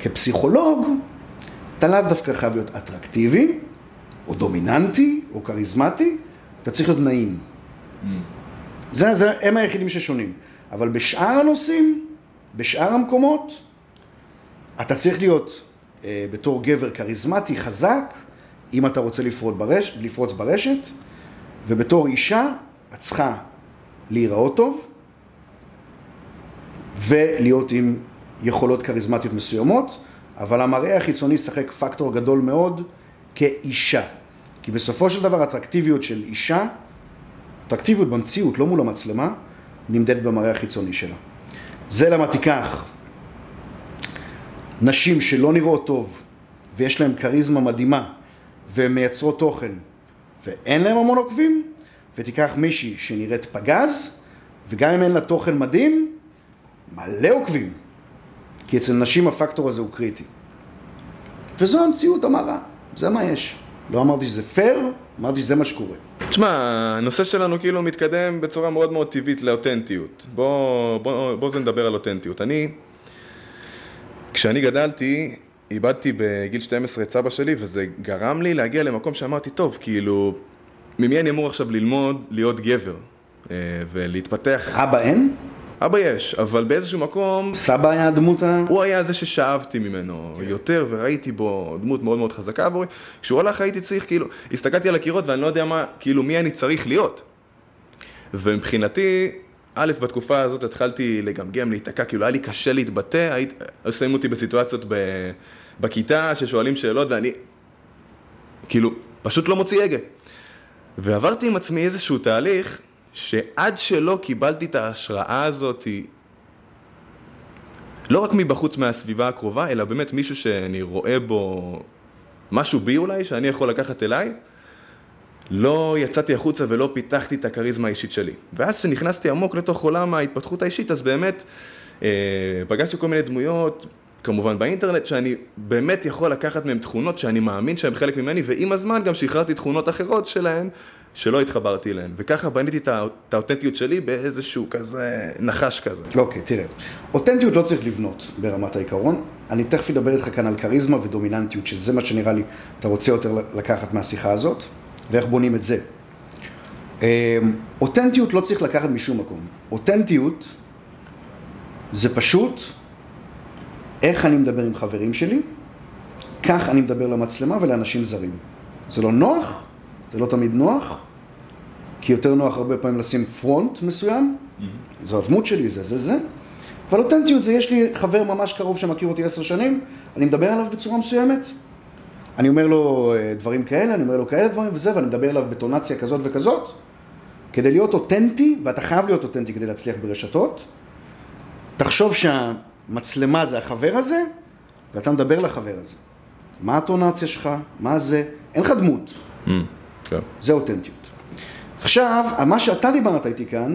כפסיכולוג, אתה לאו דווקא חייב להיות אטרקטיבי, או דומיננטי, או כריזמטי, אתה צריך להיות נעים. Mm. זה, זה, הם היחידים ששונים. אבל בשאר הנושאים, בשאר המקומות, אתה צריך להיות אה, בתור גבר כריזמטי, חזק, אם אתה רוצה לפרוץ, ברש, לפרוץ ברשת, ובתור אישה, את צריכה להיראות טוב, ולהיות עם יכולות כריזמטיות מסוימות, אבל המראה החיצוני ישחק פקטור גדול מאוד כאישה. כי בסופו של דבר אטרקטיביות של אישה, אטרקטיביות במציאות, לא מול המצלמה, נמדדת במראה החיצוני שלה. זה למה תיקח נשים שלא נראות טוב ויש להן כריזמה מדהימה והן מייצרות תוכן ואין להן המון עוקבים, ותיקח מישהי שנראית פגז וגם אם אין לה תוכן מדהים, מלא עוקבים. כי אצל נשים הפקטור הזה הוא קריטי. וזו המציאות המרה, זה מה יש. לא אמרתי שזה פייר, אמרתי שזה מה שקורה. תשמע, הנושא שלנו כאילו מתקדם בצורה מאוד מאוד טבעית לאותנטיות. בוא, בוא, בוא זה נדבר על אותנטיות. אני, כשאני גדלתי, איבדתי בגיל 12 את סבא שלי, וזה גרם לי להגיע למקום שאמרתי, טוב, כאילו, ממי אני אמור עכשיו ללמוד להיות גבר אה, ולהתפתח? אבא אין? אבא יש, אבל באיזשהו מקום... סבא היה הדמות ה... הוא היה זה ששאבתי ממנו כן. יותר, וראיתי בו דמות מאוד מאוד חזקה עבורי. כשהוא הלך הייתי צריך, כאילו, הסתכלתי על הקירות ואני לא יודע מה, כאילו, מי אני צריך להיות. ומבחינתי, א', בתקופה הזאת התחלתי לגמגם, להיתקע, כאילו היה לי קשה להתבטא, היו שמים אותי בסיטואציות ב... בכיתה ששואלים שאלות ואני, כאילו, פשוט לא מוציא הגה. ועברתי עם עצמי איזשהו תהליך שעד שלא קיבלתי את ההשראה הזאת, לא רק מבחוץ מהסביבה הקרובה, אלא באמת מישהו שאני רואה בו משהו בי אולי, שאני יכול לקחת אליי, לא יצאתי החוצה ולא פיתחתי את הכריזמה האישית שלי. ואז כשנכנסתי עמוק לתוך עולם ההתפתחות האישית, אז באמת אה, פגשתי כל מיני דמויות, כמובן באינטרנט, שאני באמת יכול לקחת מהם תכונות שאני מאמין שהן חלק ממני, ועם הזמן גם שחררתי תכונות אחרות שלהם, שלא התחברתי אליהן. וככה בניתי את האותנטיות שלי באיזשהו כזה נחש כזה. אוקיי, okay, תראה, אותנטיות לא צריך לבנות ברמת העיקרון. אני תכף אדבר איתך כאן על כריזמה ודומיננטיות, שזה מה שנראה לי אתה רוצה יותר לקחת מהשיחה הזאת, ואיך בונים את זה. אמ, אותנטיות לא צריך לקחת משום מקום. אותנטיות זה פשוט איך אני מדבר עם חברים שלי, כך אני מדבר למצלמה ולאנשים זרים. זה לא נוח, זה לא תמיד נוח, כי יותר נוח הרבה פעמים לשים פרונט מסוים, mm-hmm. זו הדמות שלי, זה זה זה. אבל אותנטיות זה, יש לי חבר ממש קרוב שמכיר אותי עשר שנים, אני מדבר עליו בצורה מסוימת. אני אומר לו אה, דברים כאלה, אני אומר לו כאלה דברים וזה, ואני מדבר אליו בטונציה כזאת וכזאת. כדי להיות אותנטי, ואתה חייב להיות אותנטי כדי להצליח ברשתות, תחשוב שהמצלמה זה החבר הזה, ואתה מדבר לחבר הזה. מה הטונציה שלך? מה זה? אין לך דמות. Mm, כן. זה אותנטיות. עכשיו, מה שאתה דיברת איתי כאן,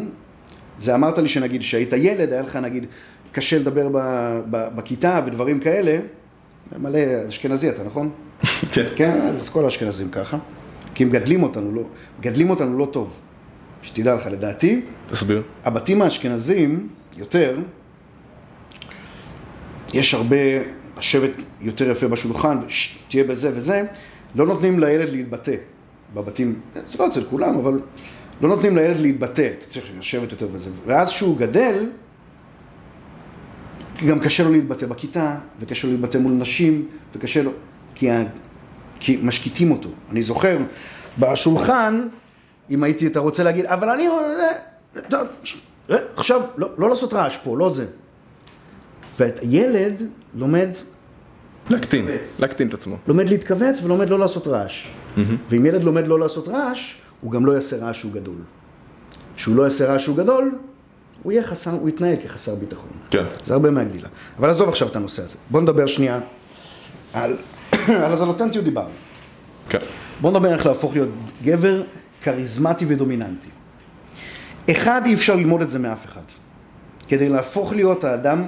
זה אמרת לי שנגיד שהיית ילד, היה לך נגיד קשה לדבר ב, ב, בכיתה ודברים כאלה, מלא אשכנזי אתה, נכון? כן. כן, אז כל האשכנזים ככה. כי הם גדלים אותנו לא, גדלים אותנו לא טוב. שתדע לך, לדעתי, תסביר. הבתים האשכנזים, יותר, יש הרבה, לשבת יותר יפה בשולחן, תהיה בזה וזה, לא נותנים לילד להתבטא. בבתים, זה לא אצל כולם, אבל לא נותנים לילד להתבטא, אתה צריך לשבת יותר בזה. ואז כשהוא גדל, גם קשה לו להתבטא בכיתה, וקשה לו להתבטא מול נשים, וקשה לו... כי, ה... כי משקיטים אותו. אני זוכר, בשולחן, אם הייתי, אתה רוצה להגיד, אבל אני... עכשיו, לא, לא לעשות רעש פה, לא זה. והילד לומד להקטין, להקטין את עצמו. לומד להתכווץ ולומד לא לעשות רעש. ואם ילד לומד לא לעשות רעש, הוא גם לא יעשה רעש שהוא גדול. כשהוא לא יעשה רעש שהוא גדול, הוא יהיה חסר, הוא יתנהל כחסר ביטחון. כן. זה הרבה מהגדילה. אבל עזוב עכשיו את הנושא הזה. בוא נדבר שנייה על, על הזלוטנטיות דיברנו. כן. בוא נדבר איך להפוך להיות גבר כריזמטי ודומיננטי. אחד, אי אפשר ללמוד את זה מאף אחד. כדי להפוך להיות האדם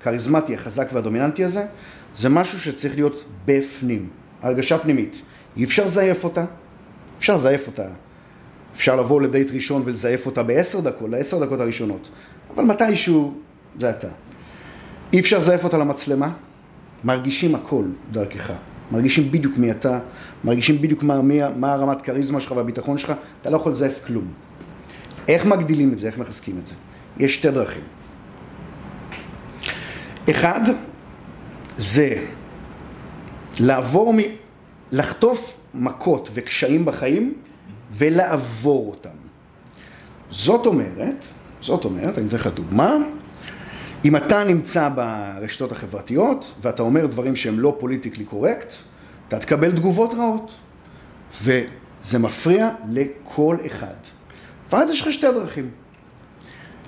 הכריזמטי, החזק והדומיננטי הזה, זה משהו שצריך להיות בפנים, הרגשה פנימית. אי אפשר לזייף אותה, אפשר לזייף אותה. אפשר לבוא לדייט ראשון ולזייף אותה בעשר דקות, לעשר דקות הראשונות. אבל מתישהו זה אתה. אי אפשר לזייף אותה למצלמה, מרגישים הכל דרכך. מרגישים בדיוק מי אתה, מרגישים בדיוק מה, מי, מה הרמת כריזמה שלך והביטחון שלך, אתה לא יכול לזייף כלום. איך מגדילים את זה, איך מחזקים את זה? יש שתי דרכים. אחד, זה לעבור מ... לחטוף מכות וקשיים בחיים ולעבור אותם. זאת אומרת, זאת אומרת, אני אתן לך דוגמה, אם אתה נמצא ברשתות החברתיות ואתה אומר דברים שהם לא פוליטיקלי קורקט, אתה תקבל תגובות רעות. וזה מפריע לכל אחד. ואז יש לך שתי דרכים.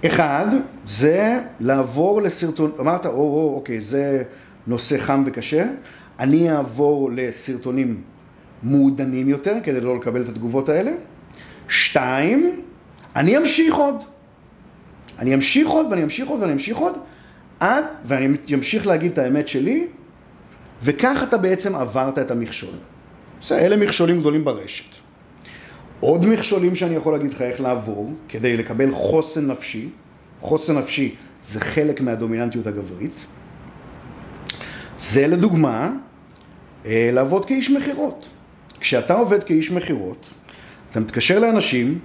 אחד, זה לעבור לסרטון, אמרת, או, או, אוקיי, זה נושא חם וקשה, אני אעבור לסרטונים מעודנים יותר כדי לא לקבל את התגובות האלה. שתיים, אני אמשיך עוד. אני אמשיך עוד ואני אמשיך עוד ואני אמשיך עוד, עד, ואני אמשיך להגיד את האמת שלי, וכך אתה בעצם עברת את המכשול. בסדר, אלה מכשולים גדולים ברשת. עוד מכשולים שאני יכול להגיד לך איך לעבור כדי לקבל חוסן נפשי, חוסן נפשי זה חלק מהדומיננטיות הגברית, זה לדוגמה לעבוד כאיש מכירות. כשאתה עובד כאיש מכירות, אתה מתקשר לאנשים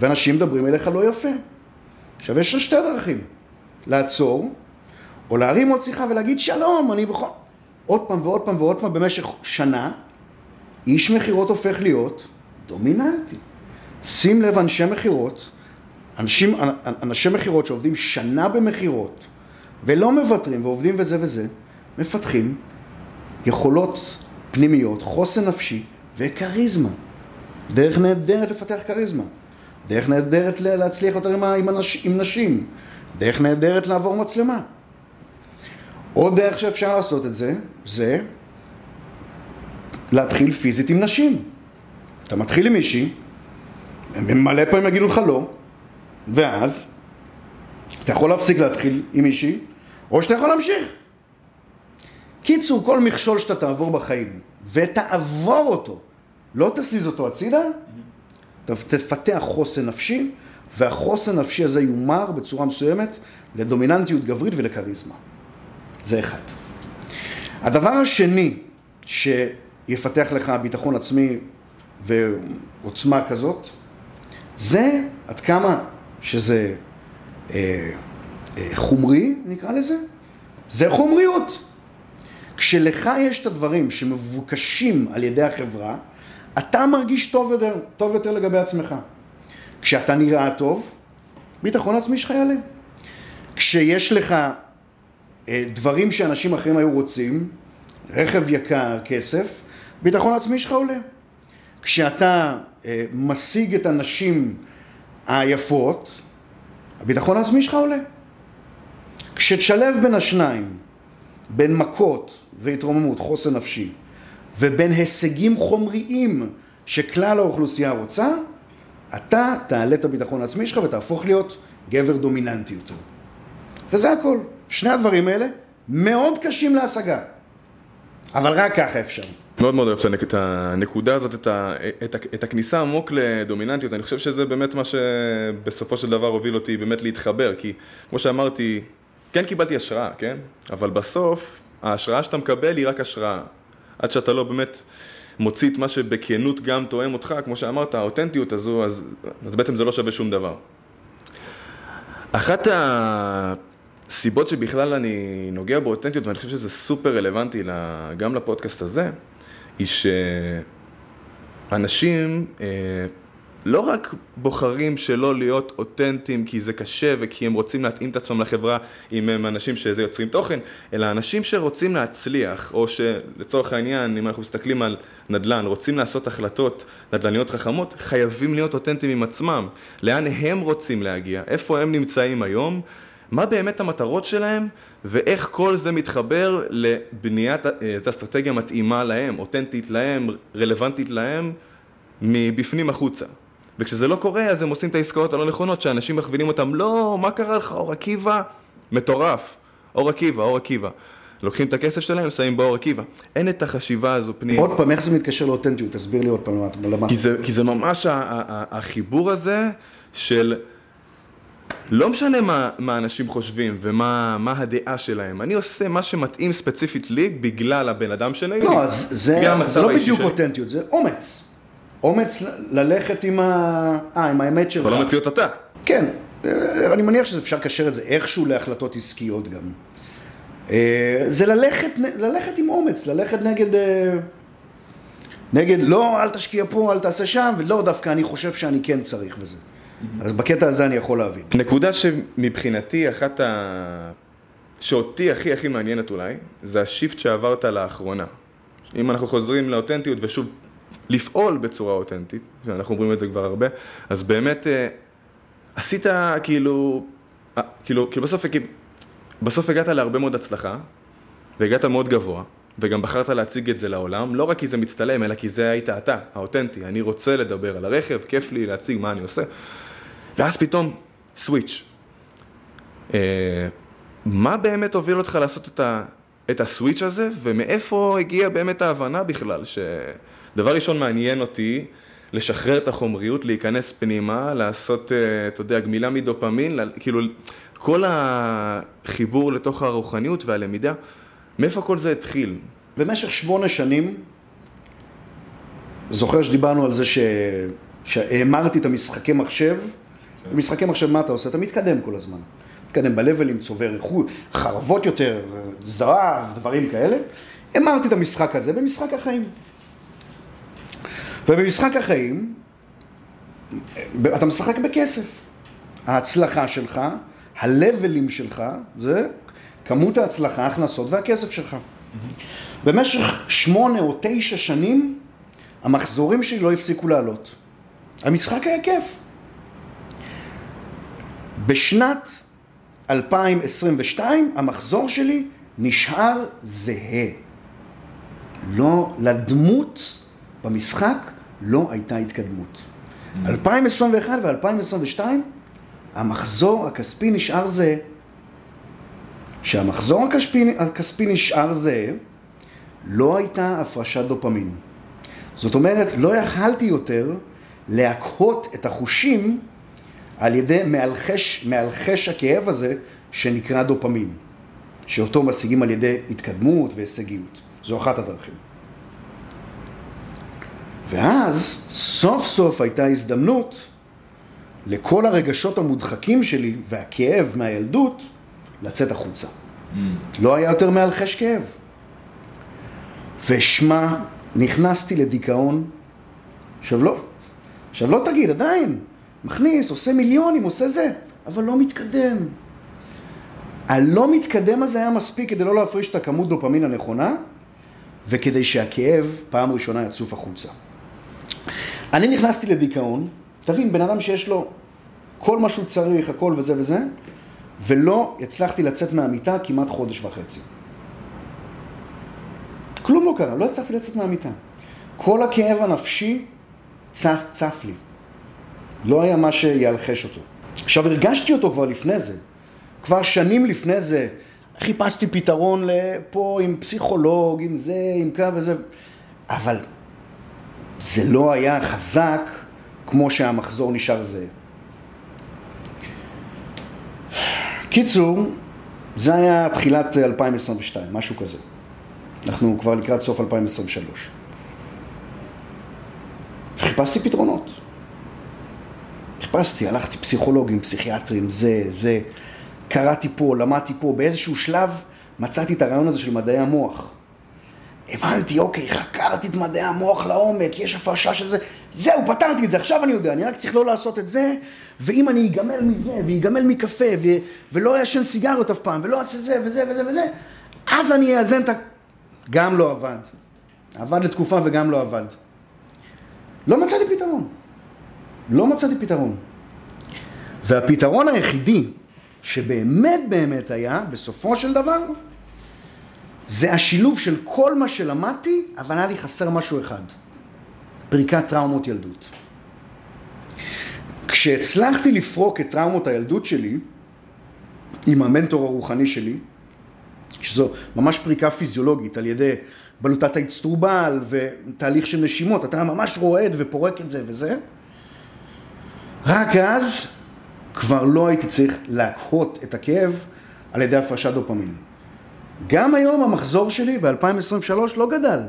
ואנשים מדברים אליך לא יפה. עכשיו יש לך שתי דרכים, לעצור או להרים עוד שיחה ולהגיד שלום, אני בכל... עוד פעם ועוד פעם ועוד פעם במשך שנה, איש מכירות הופך להיות דומיננטי. שים לב, אנשי מכירות, אנשים, אנשי מכירות שעובדים שנה במכירות ולא מוותרים ועובדים וזה וזה, מפתחים יכולות פנימיות, חוסן נפשי וכריזמה. דרך נהדרת לפתח כריזמה. דרך נהדרת להצליח יותר עם, עם, עם נשים. דרך נהדרת לעבור מצלמה. עוד דרך שאפשר לעשות את זה, זה להתחיל פיזית עם נשים. אתה מתחיל עם מישהי, הם מלא פעמים יגידו לך לא, ואז אתה יכול להפסיק להתחיל עם מישהי, או שאתה יכול להמשיך. קיצור, כל מכשול שאתה תעבור בחיים, ותעבור אותו, לא תזיז אותו הצידה, תפתח חוסן נפשי, והחוסן הנפשי הזה יומר בצורה מסוימת לדומיננטיות גברית ולכריזמה. זה אחד. הדבר השני שיפתח לך ביטחון עצמי ועוצמה כזאת, זה עד כמה שזה אה, אה, חומרי, נקרא לזה, זה חומריות. כשלך יש את הדברים שמבוקשים על ידי החברה, אתה מרגיש טוב יותר, טוב יותר לגבי עצמך. כשאתה נראה טוב, ביטחון עצמי שלך יעלה. כשיש לך אה, דברים שאנשים אחרים היו רוצים, רכב יקר, כסף, ביטחון עצמי שלך עולה. כשאתה אה, משיג את הנשים היפות, הביטחון העצמי שלך עולה. כשתשלב בין השניים, בין מכות והתרוממות, חוסן נפשי, ובין הישגים חומריים שכלל האוכלוסייה רוצה, אתה תעלה את הביטחון העצמי שלך ותהפוך להיות גבר דומיננטי יותר. וזה הכל. שני הדברים האלה מאוד קשים להשגה, אבל רק ככה אפשר. מאוד מאוד אוהב את הנקודה הזאת, את, ה, את, ה, את הכניסה עמוק לדומיננטיות, אני חושב שזה באמת מה שבסופו של דבר הוביל אותי באמת להתחבר, כי כמו שאמרתי, כן קיבלתי השראה, כן? אבל בסוף, ההשראה שאתה מקבל היא רק השראה. עד שאתה לא באמת מוציא את מה שבכנות גם תואם אותך, כמו שאמרת, האותנטיות הזו, אז, אז בעצם זה לא שווה שום דבר. אחת הסיבות שבכלל אני נוגע באותנטיות, ואני חושב שזה סופר רלוונטי גם לפודקאסט הזה, היא שאנשים אה, לא רק בוחרים שלא להיות אותנטיים כי זה קשה וכי הם רוצים להתאים את עצמם לחברה אם הם אנשים שזה יוצרים תוכן, אלא אנשים שרוצים להצליח, או שלצורך העניין, אם אנחנו מסתכלים על נדל"ן, רוצים לעשות החלטות נדל"ניות חכמות, חייבים להיות אותנטיים עם עצמם. לאן הם רוצים להגיע, איפה הם נמצאים היום, מה באמת המטרות שלהם, ואיך כל זה מתחבר לבניית, איזו אה, אסטרטגיה מתאימה להם, אותנטית להם, רלוונטית להם, מבפנים החוצה. וכשזה לא קורה, אז הם עושים את העסקאות הלא נכונות, שאנשים מכווינים אותם, לא, מה קרה לך, אור עקיבא? מטורף. אור עקיבא, אור עקיבא. לוקחים את הכסף שלהם, שמים באור עקיבא. אין את החשיבה הזו פנימה. עוד פעם, איך זה מתקשר לאותנטיות? תסביר לי עוד פעם למה. כי זה, כי זה ממש החיבור הזה של... לא משנה מה, מה אנשים חושבים ומה מה הדעה שלהם, אני עושה מה שמתאים ספציפית לי בגלל הבן אדם שלי. לא, אז זה, זה לא בדיוק. אותנטיות, זה אומץ. אומץ ללכת עם, ה... אה, עם האמת שלך. אבל לא מציאות אתה. כן, אני מניח שאפשר לקשר את זה איכשהו להחלטות עסקיות גם. אה, זה ללכת, ללכת עם אומץ, ללכת נגד... אה, נגד, לא, אל תשקיע פה, אל תעשה שם, ולא, דווקא אני חושב שאני כן צריך בזה. אז בקטע הזה אני יכול להבין. נקודה שמבחינתי, אחת ה... שאותי הכי הכי מעניינת אולי, זה השיפט שעברת לאחרונה. אם אנחנו חוזרים לאותנטיות, ושוב, לפעול בצורה אותנטית, אנחנו אומרים את זה כבר הרבה, אז באמת אה, עשית כאילו, כאילו, כאילו בסוף, בסוף הגעת להרבה מאוד הצלחה, והגעת מאוד גבוה, וגם בחרת להציג את זה לעולם, לא רק כי זה מצטלם, אלא כי זה היית אתה, האותנטי. אני רוצה לדבר על הרכב, כיף לי להציג מה אני עושה. ואז פתאום, סוויץ'. אה, מה באמת הוביל אותך לעשות את, ה, את הסוויץ' הזה, ומאיפה הגיעה באמת ההבנה בכלל? שדבר ראשון מעניין אותי, לשחרר את החומריות, להיכנס פנימה, לעשות, אה, אתה יודע, גמילה מדופמין, כאילו, כל החיבור לתוך הרוחניות והלמידה, מאיפה כל זה התחיל? במשך שמונה שנים, זוכר שדיברנו על זה. שהאמרתי את המשחקי מחשב, במשחקי מחשב מה אתה עושה? אתה מתקדם כל הזמן. מתקדם בלבלים, צובר איכות, חרבות יותר, זהב, דברים כאלה. אמרתי את המשחק הזה במשחק החיים. ובמשחק החיים, אתה משחק בכסף. ההצלחה שלך, הלבלים שלך, זה כמות ההצלחה, ההכנסות והכסף שלך. במשך שמונה או תשע שנים, המחזורים שלי לא הפסיקו לעלות. המשחק היה כיף. בשנת 2022 המחזור שלי נשאר זהה. לא, לדמות במשחק לא הייתה התקדמות. 2021 ו-2022 המחזור הכספי נשאר זהה. כשהמחזור הכספי, הכספי נשאר זהה, לא הייתה הפרשת דופמין. זאת אומרת, לא יכלתי יותר להקהות את החושים על ידי מאלחש, מאלחש הכאב הזה שנקרא דופמין, שאותו משיגים על ידי התקדמות והישגיות. זו אחת הדרכים. ואז סוף סוף הייתה הזדמנות לכל הרגשות המודחקים שלי והכאב מהילדות לצאת החוצה. Mm. לא היה יותר מאלחש כאב. ושמע, נכנסתי לדיכאון. עכשיו לא, עכשיו לא תגיד, עדיין, מכניס, עושה מיליונים, עושה זה, אבל לא מתקדם. הלא מתקדם הזה היה מספיק כדי לא להפריש את הכמות דופמין הנכונה, וכדי שהכאב פעם ראשונה יצוף החוצה. אני נכנסתי לדיכאון, תבין, בן אדם שיש לו כל מה שהוא צריך, הכל וזה וזה, ולא הצלחתי לצאת מהמיטה כמעט חודש וחצי. כלום לא קרה, לא הצלחתי לצאת מהמיטה. כל הכאב הנפשי צף, צף לי. לא היה מה שיאלחש אותו. עכשיו, הרגשתי אותו כבר לפני זה. כבר שנים לפני זה חיפשתי פתרון לפה עם פסיכולוג, עם זה, עם קו וזה, אבל זה לא היה חזק כמו שהמחזור נשאר זהה. קיצור, זה היה תחילת 2022, משהו כזה. אנחנו כבר לקראת סוף 2023. חיפשתי פתרונות. חיפשתי, הלכתי פסיכולוגים, פסיכיאטרים, זה, זה. קראתי פה, למדתי פה, באיזשהו שלב מצאתי את הרעיון הזה של מדעי המוח. הבנתי, אוקיי, חקרתי את מדעי המוח לעומק, יש הפרשה של זה, זהו, פתרתי את זה, עכשיו אני יודע, אני רק צריך לא לעשות את זה, ואם אני אגמל מזה, ואגמל מקפה, ו... ולא אעשן סיגריות אף פעם, ולא אעשה זה וזה וזה וזה, אז אני אאזן את ה... גם לא עבד. עבד לתקופה וגם לא עבד. לא מצאתי פתרון. לא מצאתי פתרון. והפתרון היחידי שבאמת באמת היה, בסופו של דבר, זה השילוב של כל מה שלמדתי, אבל היה לי חסר משהו אחד. פריקת טראומות ילדות. כשהצלחתי לפרוק את טראומות הילדות שלי, עם המנטור הרוחני שלי, שזו ממש פריקה פיזיולוגית על ידי בלוטת האצטרובל ותהליך של נשימות, אתה ממש רועד ופורק את זה וזה. רק אז כבר לא הייתי צריך להקהות את הכאב על ידי הפרשת דופמין. גם היום המחזור שלי ב-2023 לא גדל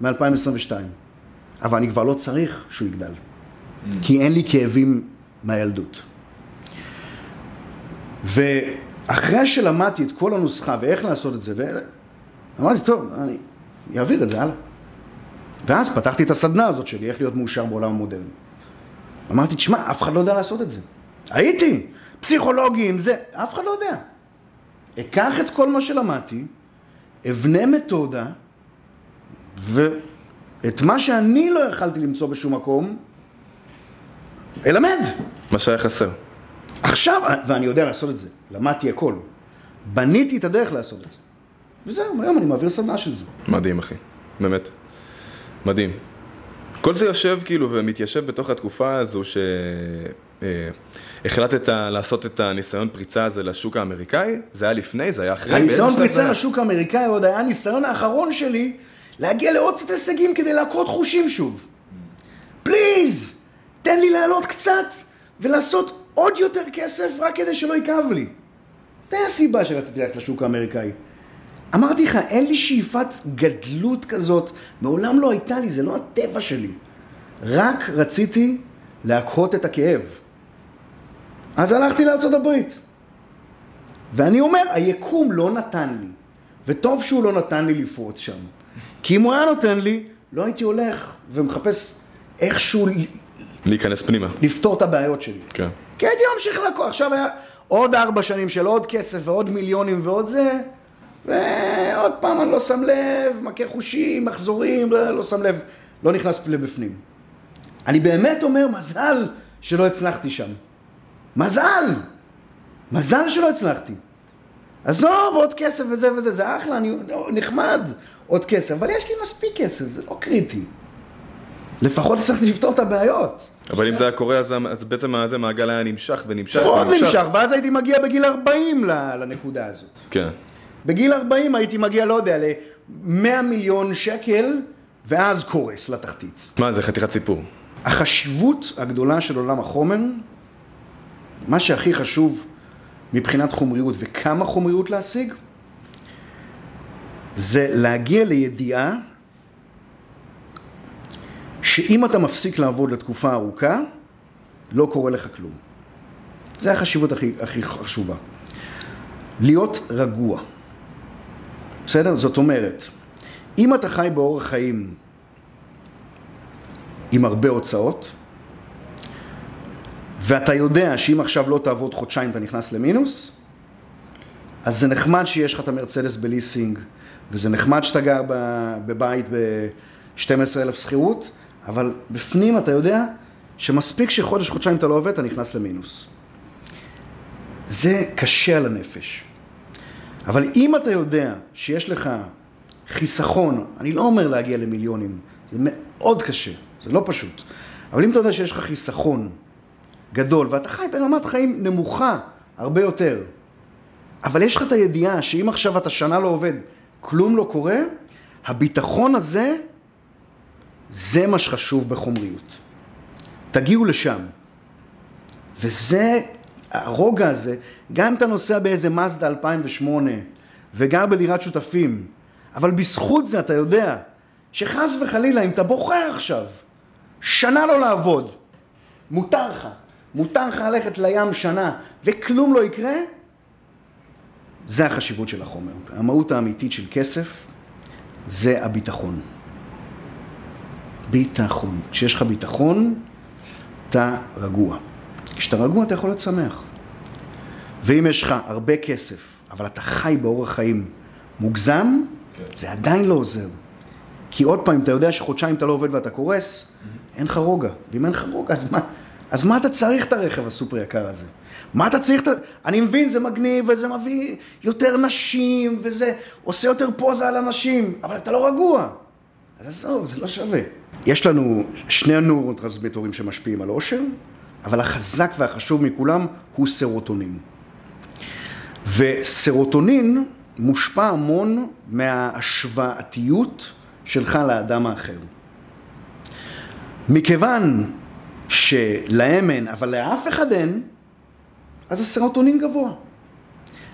מ-2022, אבל אני כבר לא צריך שהוא יגדל, כי אין לי כאבים מהילדות. ואחרי שלמדתי את כל הנוסחה ואיך לעשות את זה, אמרתי, טוב, אני אעביר את זה הלאה. ואז פתחתי את הסדנה הזאת שלי, איך להיות מאושר בעולם המודרני. אמרתי, תשמע, אף אחד לא יודע לעשות את זה. הייתי, פסיכולוגים, זה, אף אחד לא יודע. אקח את כל מה שלמדתי, אבנה מתודה, ואת מה שאני לא יכלתי למצוא בשום מקום, אלמד. מה שהיה חסר. עכשיו, ואני יודע לעשות את זה, למדתי הכל. בניתי את הדרך לעשות את זה. וזהו, היום אני מעביר סדנה של זה. מדהים, אחי. באמת. מדהים. כל זה יושב כאילו ומתיישב בתוך התקופה הזו שהחלטת אה, לעשות את הניסיון פריצה הזה לשוק האמריקאי? זה היה לפני? זה היה אחרי? הניסיון פריצה לשוק האמריקאי עוד היה הניסיון האחרון שלי להגיע לעוד קצת הישגים כדי להכות חושים שוב. פליז, תן לי לעלות קצת ולעשות עוד יותר כסף רק כדי שלא יכאב לי. זו הייתה הסיבה שרציתי ללכת לשוק האמריקאי. אמרתי לך, אין לי שאיפת גדלות כזאת, מעולם לא הייתה לי, זה לא הטבע שלי. רק רציתי להקהות את הכאב. אז הלכתי לארצות הברית. ואני אומר, היקום לא נתן לי, וטוב שהוא לא נתן לי לפרוץ שם. כי אם הוא היה נותן לי, לא הייתי הולך ומחפש איכשהו... להיכנס פנימה. לפתור את הבעיות שלי. כן. כי הייתי ממשיך לקוח. עכשיו היה עוד ארבע שנים של עוד כסף ועוד מיליונים ועוד זה, ועוד פעם אני לא שם לב, מכה חושים, מחזורים, לא, לא שם לב, לא נכנס לבפנים. אני באמת אומר, מזל שלא הצלחתי שם. מזל! מזל שלא הצלחתי. עזוב, עוד כסף וזה וזה, זה אחלה, אני נחמד, עוד כסף, אבל יש לי מספיק כסף, זה לא קריטי. לפחות הצלחתי לפתור את הבעיות. אבל אם זה היה קורה, אז, אז בעצם זה מעגל היה נמשך ונמשך מאוד נמשך, ואז הייתי מגיע בגיל 40 לנקודה הזאת. כן. בגיל 40 הייתי מגיע, לא יודע, ל-100 מיליון שקל, ואז קורס לתחתית. מה, זה חתיכת סיפור. החשיבות הגדולה של עולם החומר, מה שהכי חשוב מבחינת חומריות וכמה חומריות להשיג, זה להגיע לידיעה שאם אתה מפסיק לעבוד לתקופה ארוכה, לא קורה לך כלום. זה החשיבות הכי, הכי חשובה. להיות רגוע. בסדר? זאת אומרת, אם אתה חי באורח חיים עם הרבה הוצאות, ואתה יודע שאם עכשיו לא תעבוד חודשיים אתה נכנס למינוס, אז זה נחמד שיש לך את המרצדס בליסינג, וזה נחמד שאתה גר בבית ב-12,000 שכירות, אבל בפנים אתה יודע שמספיק שחודש, חודשיים אתה לא עובד, אתה נכנס למינוס. זה קשה על הנפש. אבל אם אתה יודע שיש לך חיסכון, אני לא אומר להגיע למיליונים, זה מאוד קשה, זה לא פשוט. אבל אם אתה יודע שיש לך חיסכון גדול, ואתה חי ברמת חיים נמוכה הרבה יותר, אבל יש לך את הידיעה שאם עכשיו אתה שנה לא עובד, כלום לא קורה, הביטחון הזה, זה מה שחשוב בחומריות. תגיעו לשם. וזה הרוגע הזה, גם אם אתה נוסע באיזה מזדה 2008 וגר בדירת שותפים, אבל בזכות זה אתה יודע שחס וחלילה אם אתה בוחר עכשיו שנה לא לעבוד, מותר לך, מותר לך ללכת לים שנה וכלום לא יקרה, זה החשיבות של החומר. המהות האמיתית של כסף זה הביטחון. ביטחון. כשיש לך ביטחון, אתה רגוע. כשאתה רגוע אתה יכול להיות שמח. ואם יש לך הרבה כסף, אבל אתה חי באורח חיים מוגזם, כן. זה עדיין לא עוזר. כי עוד פעם, אם אתה יודע שחודשיים אתה לא עובד ואתה קורס. אין לך רוגע. ואם אין לך רוגע, אז מה, אז מה אתה צריך את הרכב הסופר יקר הזה? מה אתה צריך את ה... אני מבין, זה מגניב, וזה מביא יותר נשים, וזה עושה יותר פוזה על אנשים, אבל אתה לא רגוע. אז עזוב, זה לא שווה. יש לנו שני הנורוטרנסמיטורים שמשפיעים על עושר, אבל החזק והחשוב מכולם הוא סרוטונין. וסרוטונין מושפע המון מההשוואתיות שלך לאדם האחר. מכיוון שלהם אין, אבל לאף אחד אין, אז הסרוטונין גבוה.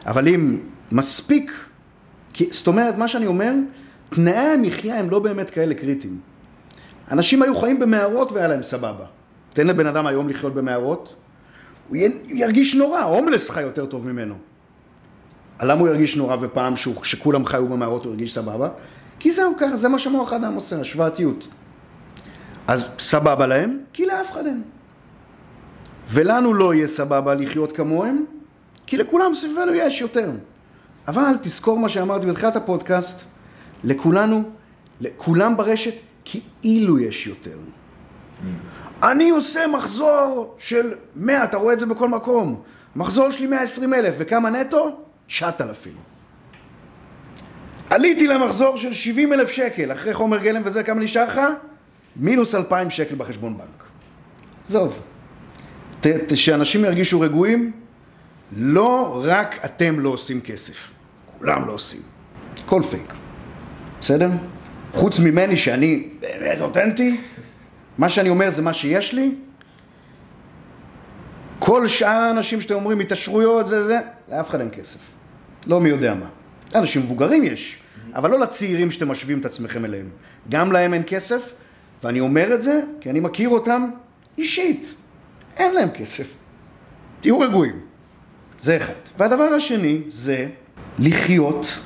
אבל אם מספיק, זאת אומרת, מה שאני אומר, תנאי המחיה הם לא באמת כאלה קריטיים. אנשים היו חיים במערות והיה להם סבבה. תן לבן אדם היום לחיות במערות, הוא ירגיש נורא, הומלס חי יותר טוב ממנו. למה הוא ירגיש נורא ופעם שהוא, שכולם חיו במערות הוא ירגיש סבבה? כי זהו ככה, זה מה שמוח האדם עושה, השוואתיות. אז סבבה להם, כי לאף אחד אין. ולנו לא יהיה סבבה לחיות כמוהם, כי לכולם סביבנו יש יותר. אבל תזכור מה שאמרתי בתחילת הפודקאסט, לכולנו, לכולם ברשת, כאילו יש יותר. אני עושה מחזור של 100, אתה רואה את זה בכל מקום. מחזור שלי 120 אלף, וכמה נטו? 9,000. עליתי למחזור של 70 אלף שקל, אחרי חומר גלם וזה, כמה נשאר לך? מינוס 2,000 שקל בחשבון בנק. עזוב. שאנשים ירגישו רגועים, לא רק אתם לא עושים כסף, כולם לא עושים. הכל פייק. בסדר? חוץ ממני שאני באמת אותנטי, מה שאני אומר זה מה שיש לי. כל שאר האנשים שאתם אומרים התעשרויות זה זה, לאף אחד אין כסף. לא מי יודע מה. לאנשים מבוגרים יש, אבל לא לצעירים שאתם משווים את עצמכם אליהם. גם להם אין כסף, ואני אומר את זה כי אני מכיר אותם אישית. אין להם כסף. תהיו רגועים. זה אחד. והדבר השני זה לחיות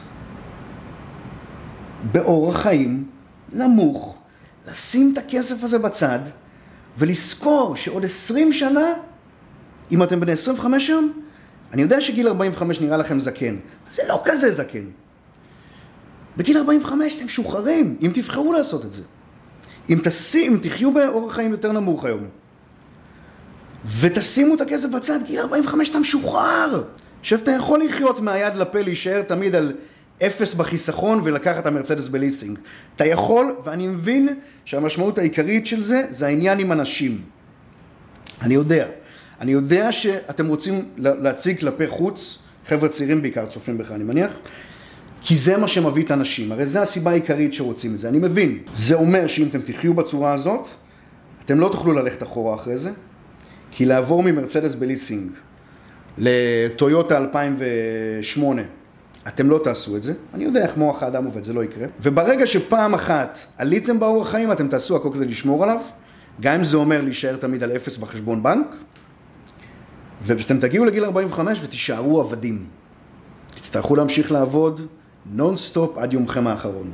באורח חיים נמוך, לשים את הכסף הזה בצד ולזכור שעוד עשרים שנה, אם אתם בני 25 היום, אני יודע שגיל 45 נראה לכם זקן, זה לא כזה זקן. בגיל 45 אתם משוחררים, אם תבחרו לעשות את זה. אם, תשים, תחיו באורח חיים יותר נמוך היום, ותשימו את הכסף בצד, גיל 45 אתה משוחרר. עכשיו אתה יכול לחיות מהיד לפה, להישאר תמיד על אפס בחיסכון ולקחת את המרצדס בליסינג. אתה יכול, ואני מבין שהמשמעות העיקרית של זה, זה העניין עם אנשים. אני יודע. אני יודע שאתם רוצים להציג כלפי חוץ, חבר'ה צעירים בעיקר צופים בך, אני מניח, כי זה מה שמביא את האנשים. הרי זו הסיבה העיקרית שרוצים את זה. אני מבין. זה אומר שאם אתם תחיו בצורה הזאת, אתם לא תוכלו ללכת אחורה אחרי זה, כי לעבור ממרצדס בליסינג לטויוטה 2008, אתם לא תעשו את זה, אני יודע איך מוח האדם עובד, זה לא יקרה. וברגע שפעם אחת עליתם באורח חיים, אתם תעשו הכל כדי לשמור עליו, גם אם זה אומר להישאר תמיד על אפס בחשבון בנק, ואתם תגיעו לגיל 45 ותישארו עבדים. תצטרכו להמשיך לעבוד נונסטופ עד יומכם האחרון.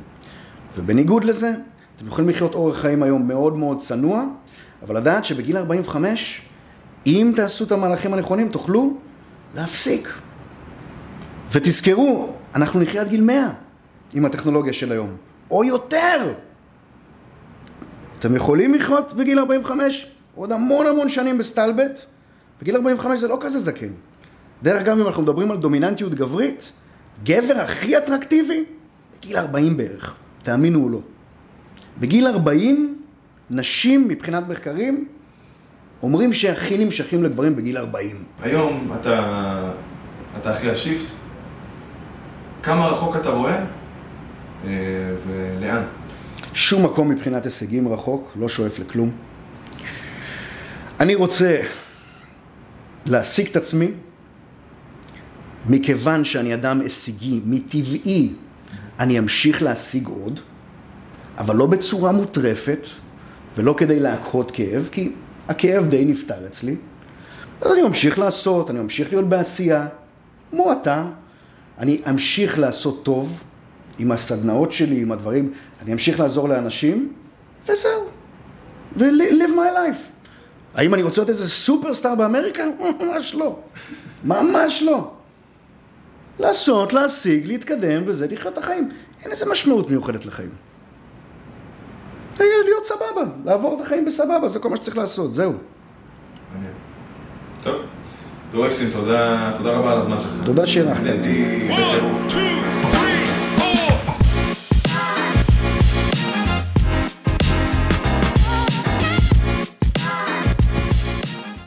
ובניגוד לזה, אתם יכולים לחיות אורח חיים היום מאוד מאוד צנוע, אבל לדעת שבגיל 45, אם תעשו את המהלכים הנכונים, תוכלו להפסיק. ותזכרו, אנחנו נחיה עד גיל 100 עם הטכנולוגיה של היום, או יותר. אתם יכולים לחיות בגיל 45 עוד המון המון שנים בסטלבט, בגיל 45 זה לא כזה זקן. דרך אגב, אם אנחנו מדברים על דומיננטיות גברית, גבר הכי אטרקטיבי, בגיל 40 בערך, תאמינו או לא. בגיל 40, נשים מבחינת מחקרים אומרים שהכי נמשכים לגברים בגיל 40. היום אתה, אתה אחרי השיפט, כמה רחוק אתה רואה אה, ולאן? שום מקום מבחינת הישגים רחוק, לא שואף לכלום. אני רוצה להשיג את עצמי, מכיוון שאני אדם הישגי, מטבעי, אני אמשיך להשיג עוד, אבל לא בצורה מוטרפת, ולא כדי להקהות כאב, כי הכאב די נפתר אצלי. אז אני ממשיך לעשות, אני ממשיך להיות בעשייה, כמו אתה, אני אמשיך לעשות טוב עם הסדנאות שלי, עם הדברים, אני אמשיך לעזור לאנשים, וזהו. ו-live my life. האם אני רוצה להיות איזה סופרסטאר באמריקה? ממש לא. ממש לא. לעשות, להשיג, להתקדם וזה, לחיות את החיים. אין איזה משמעות מיוחדת לחיים. זה יהיה להיות סבבה, לעבור את החיים בסבבה, זה כל מה שצריך לעשות, זהו. טוב. דורקסין, תודה, תודה רבה על הזמן שלך. תודה שאירחת אותי.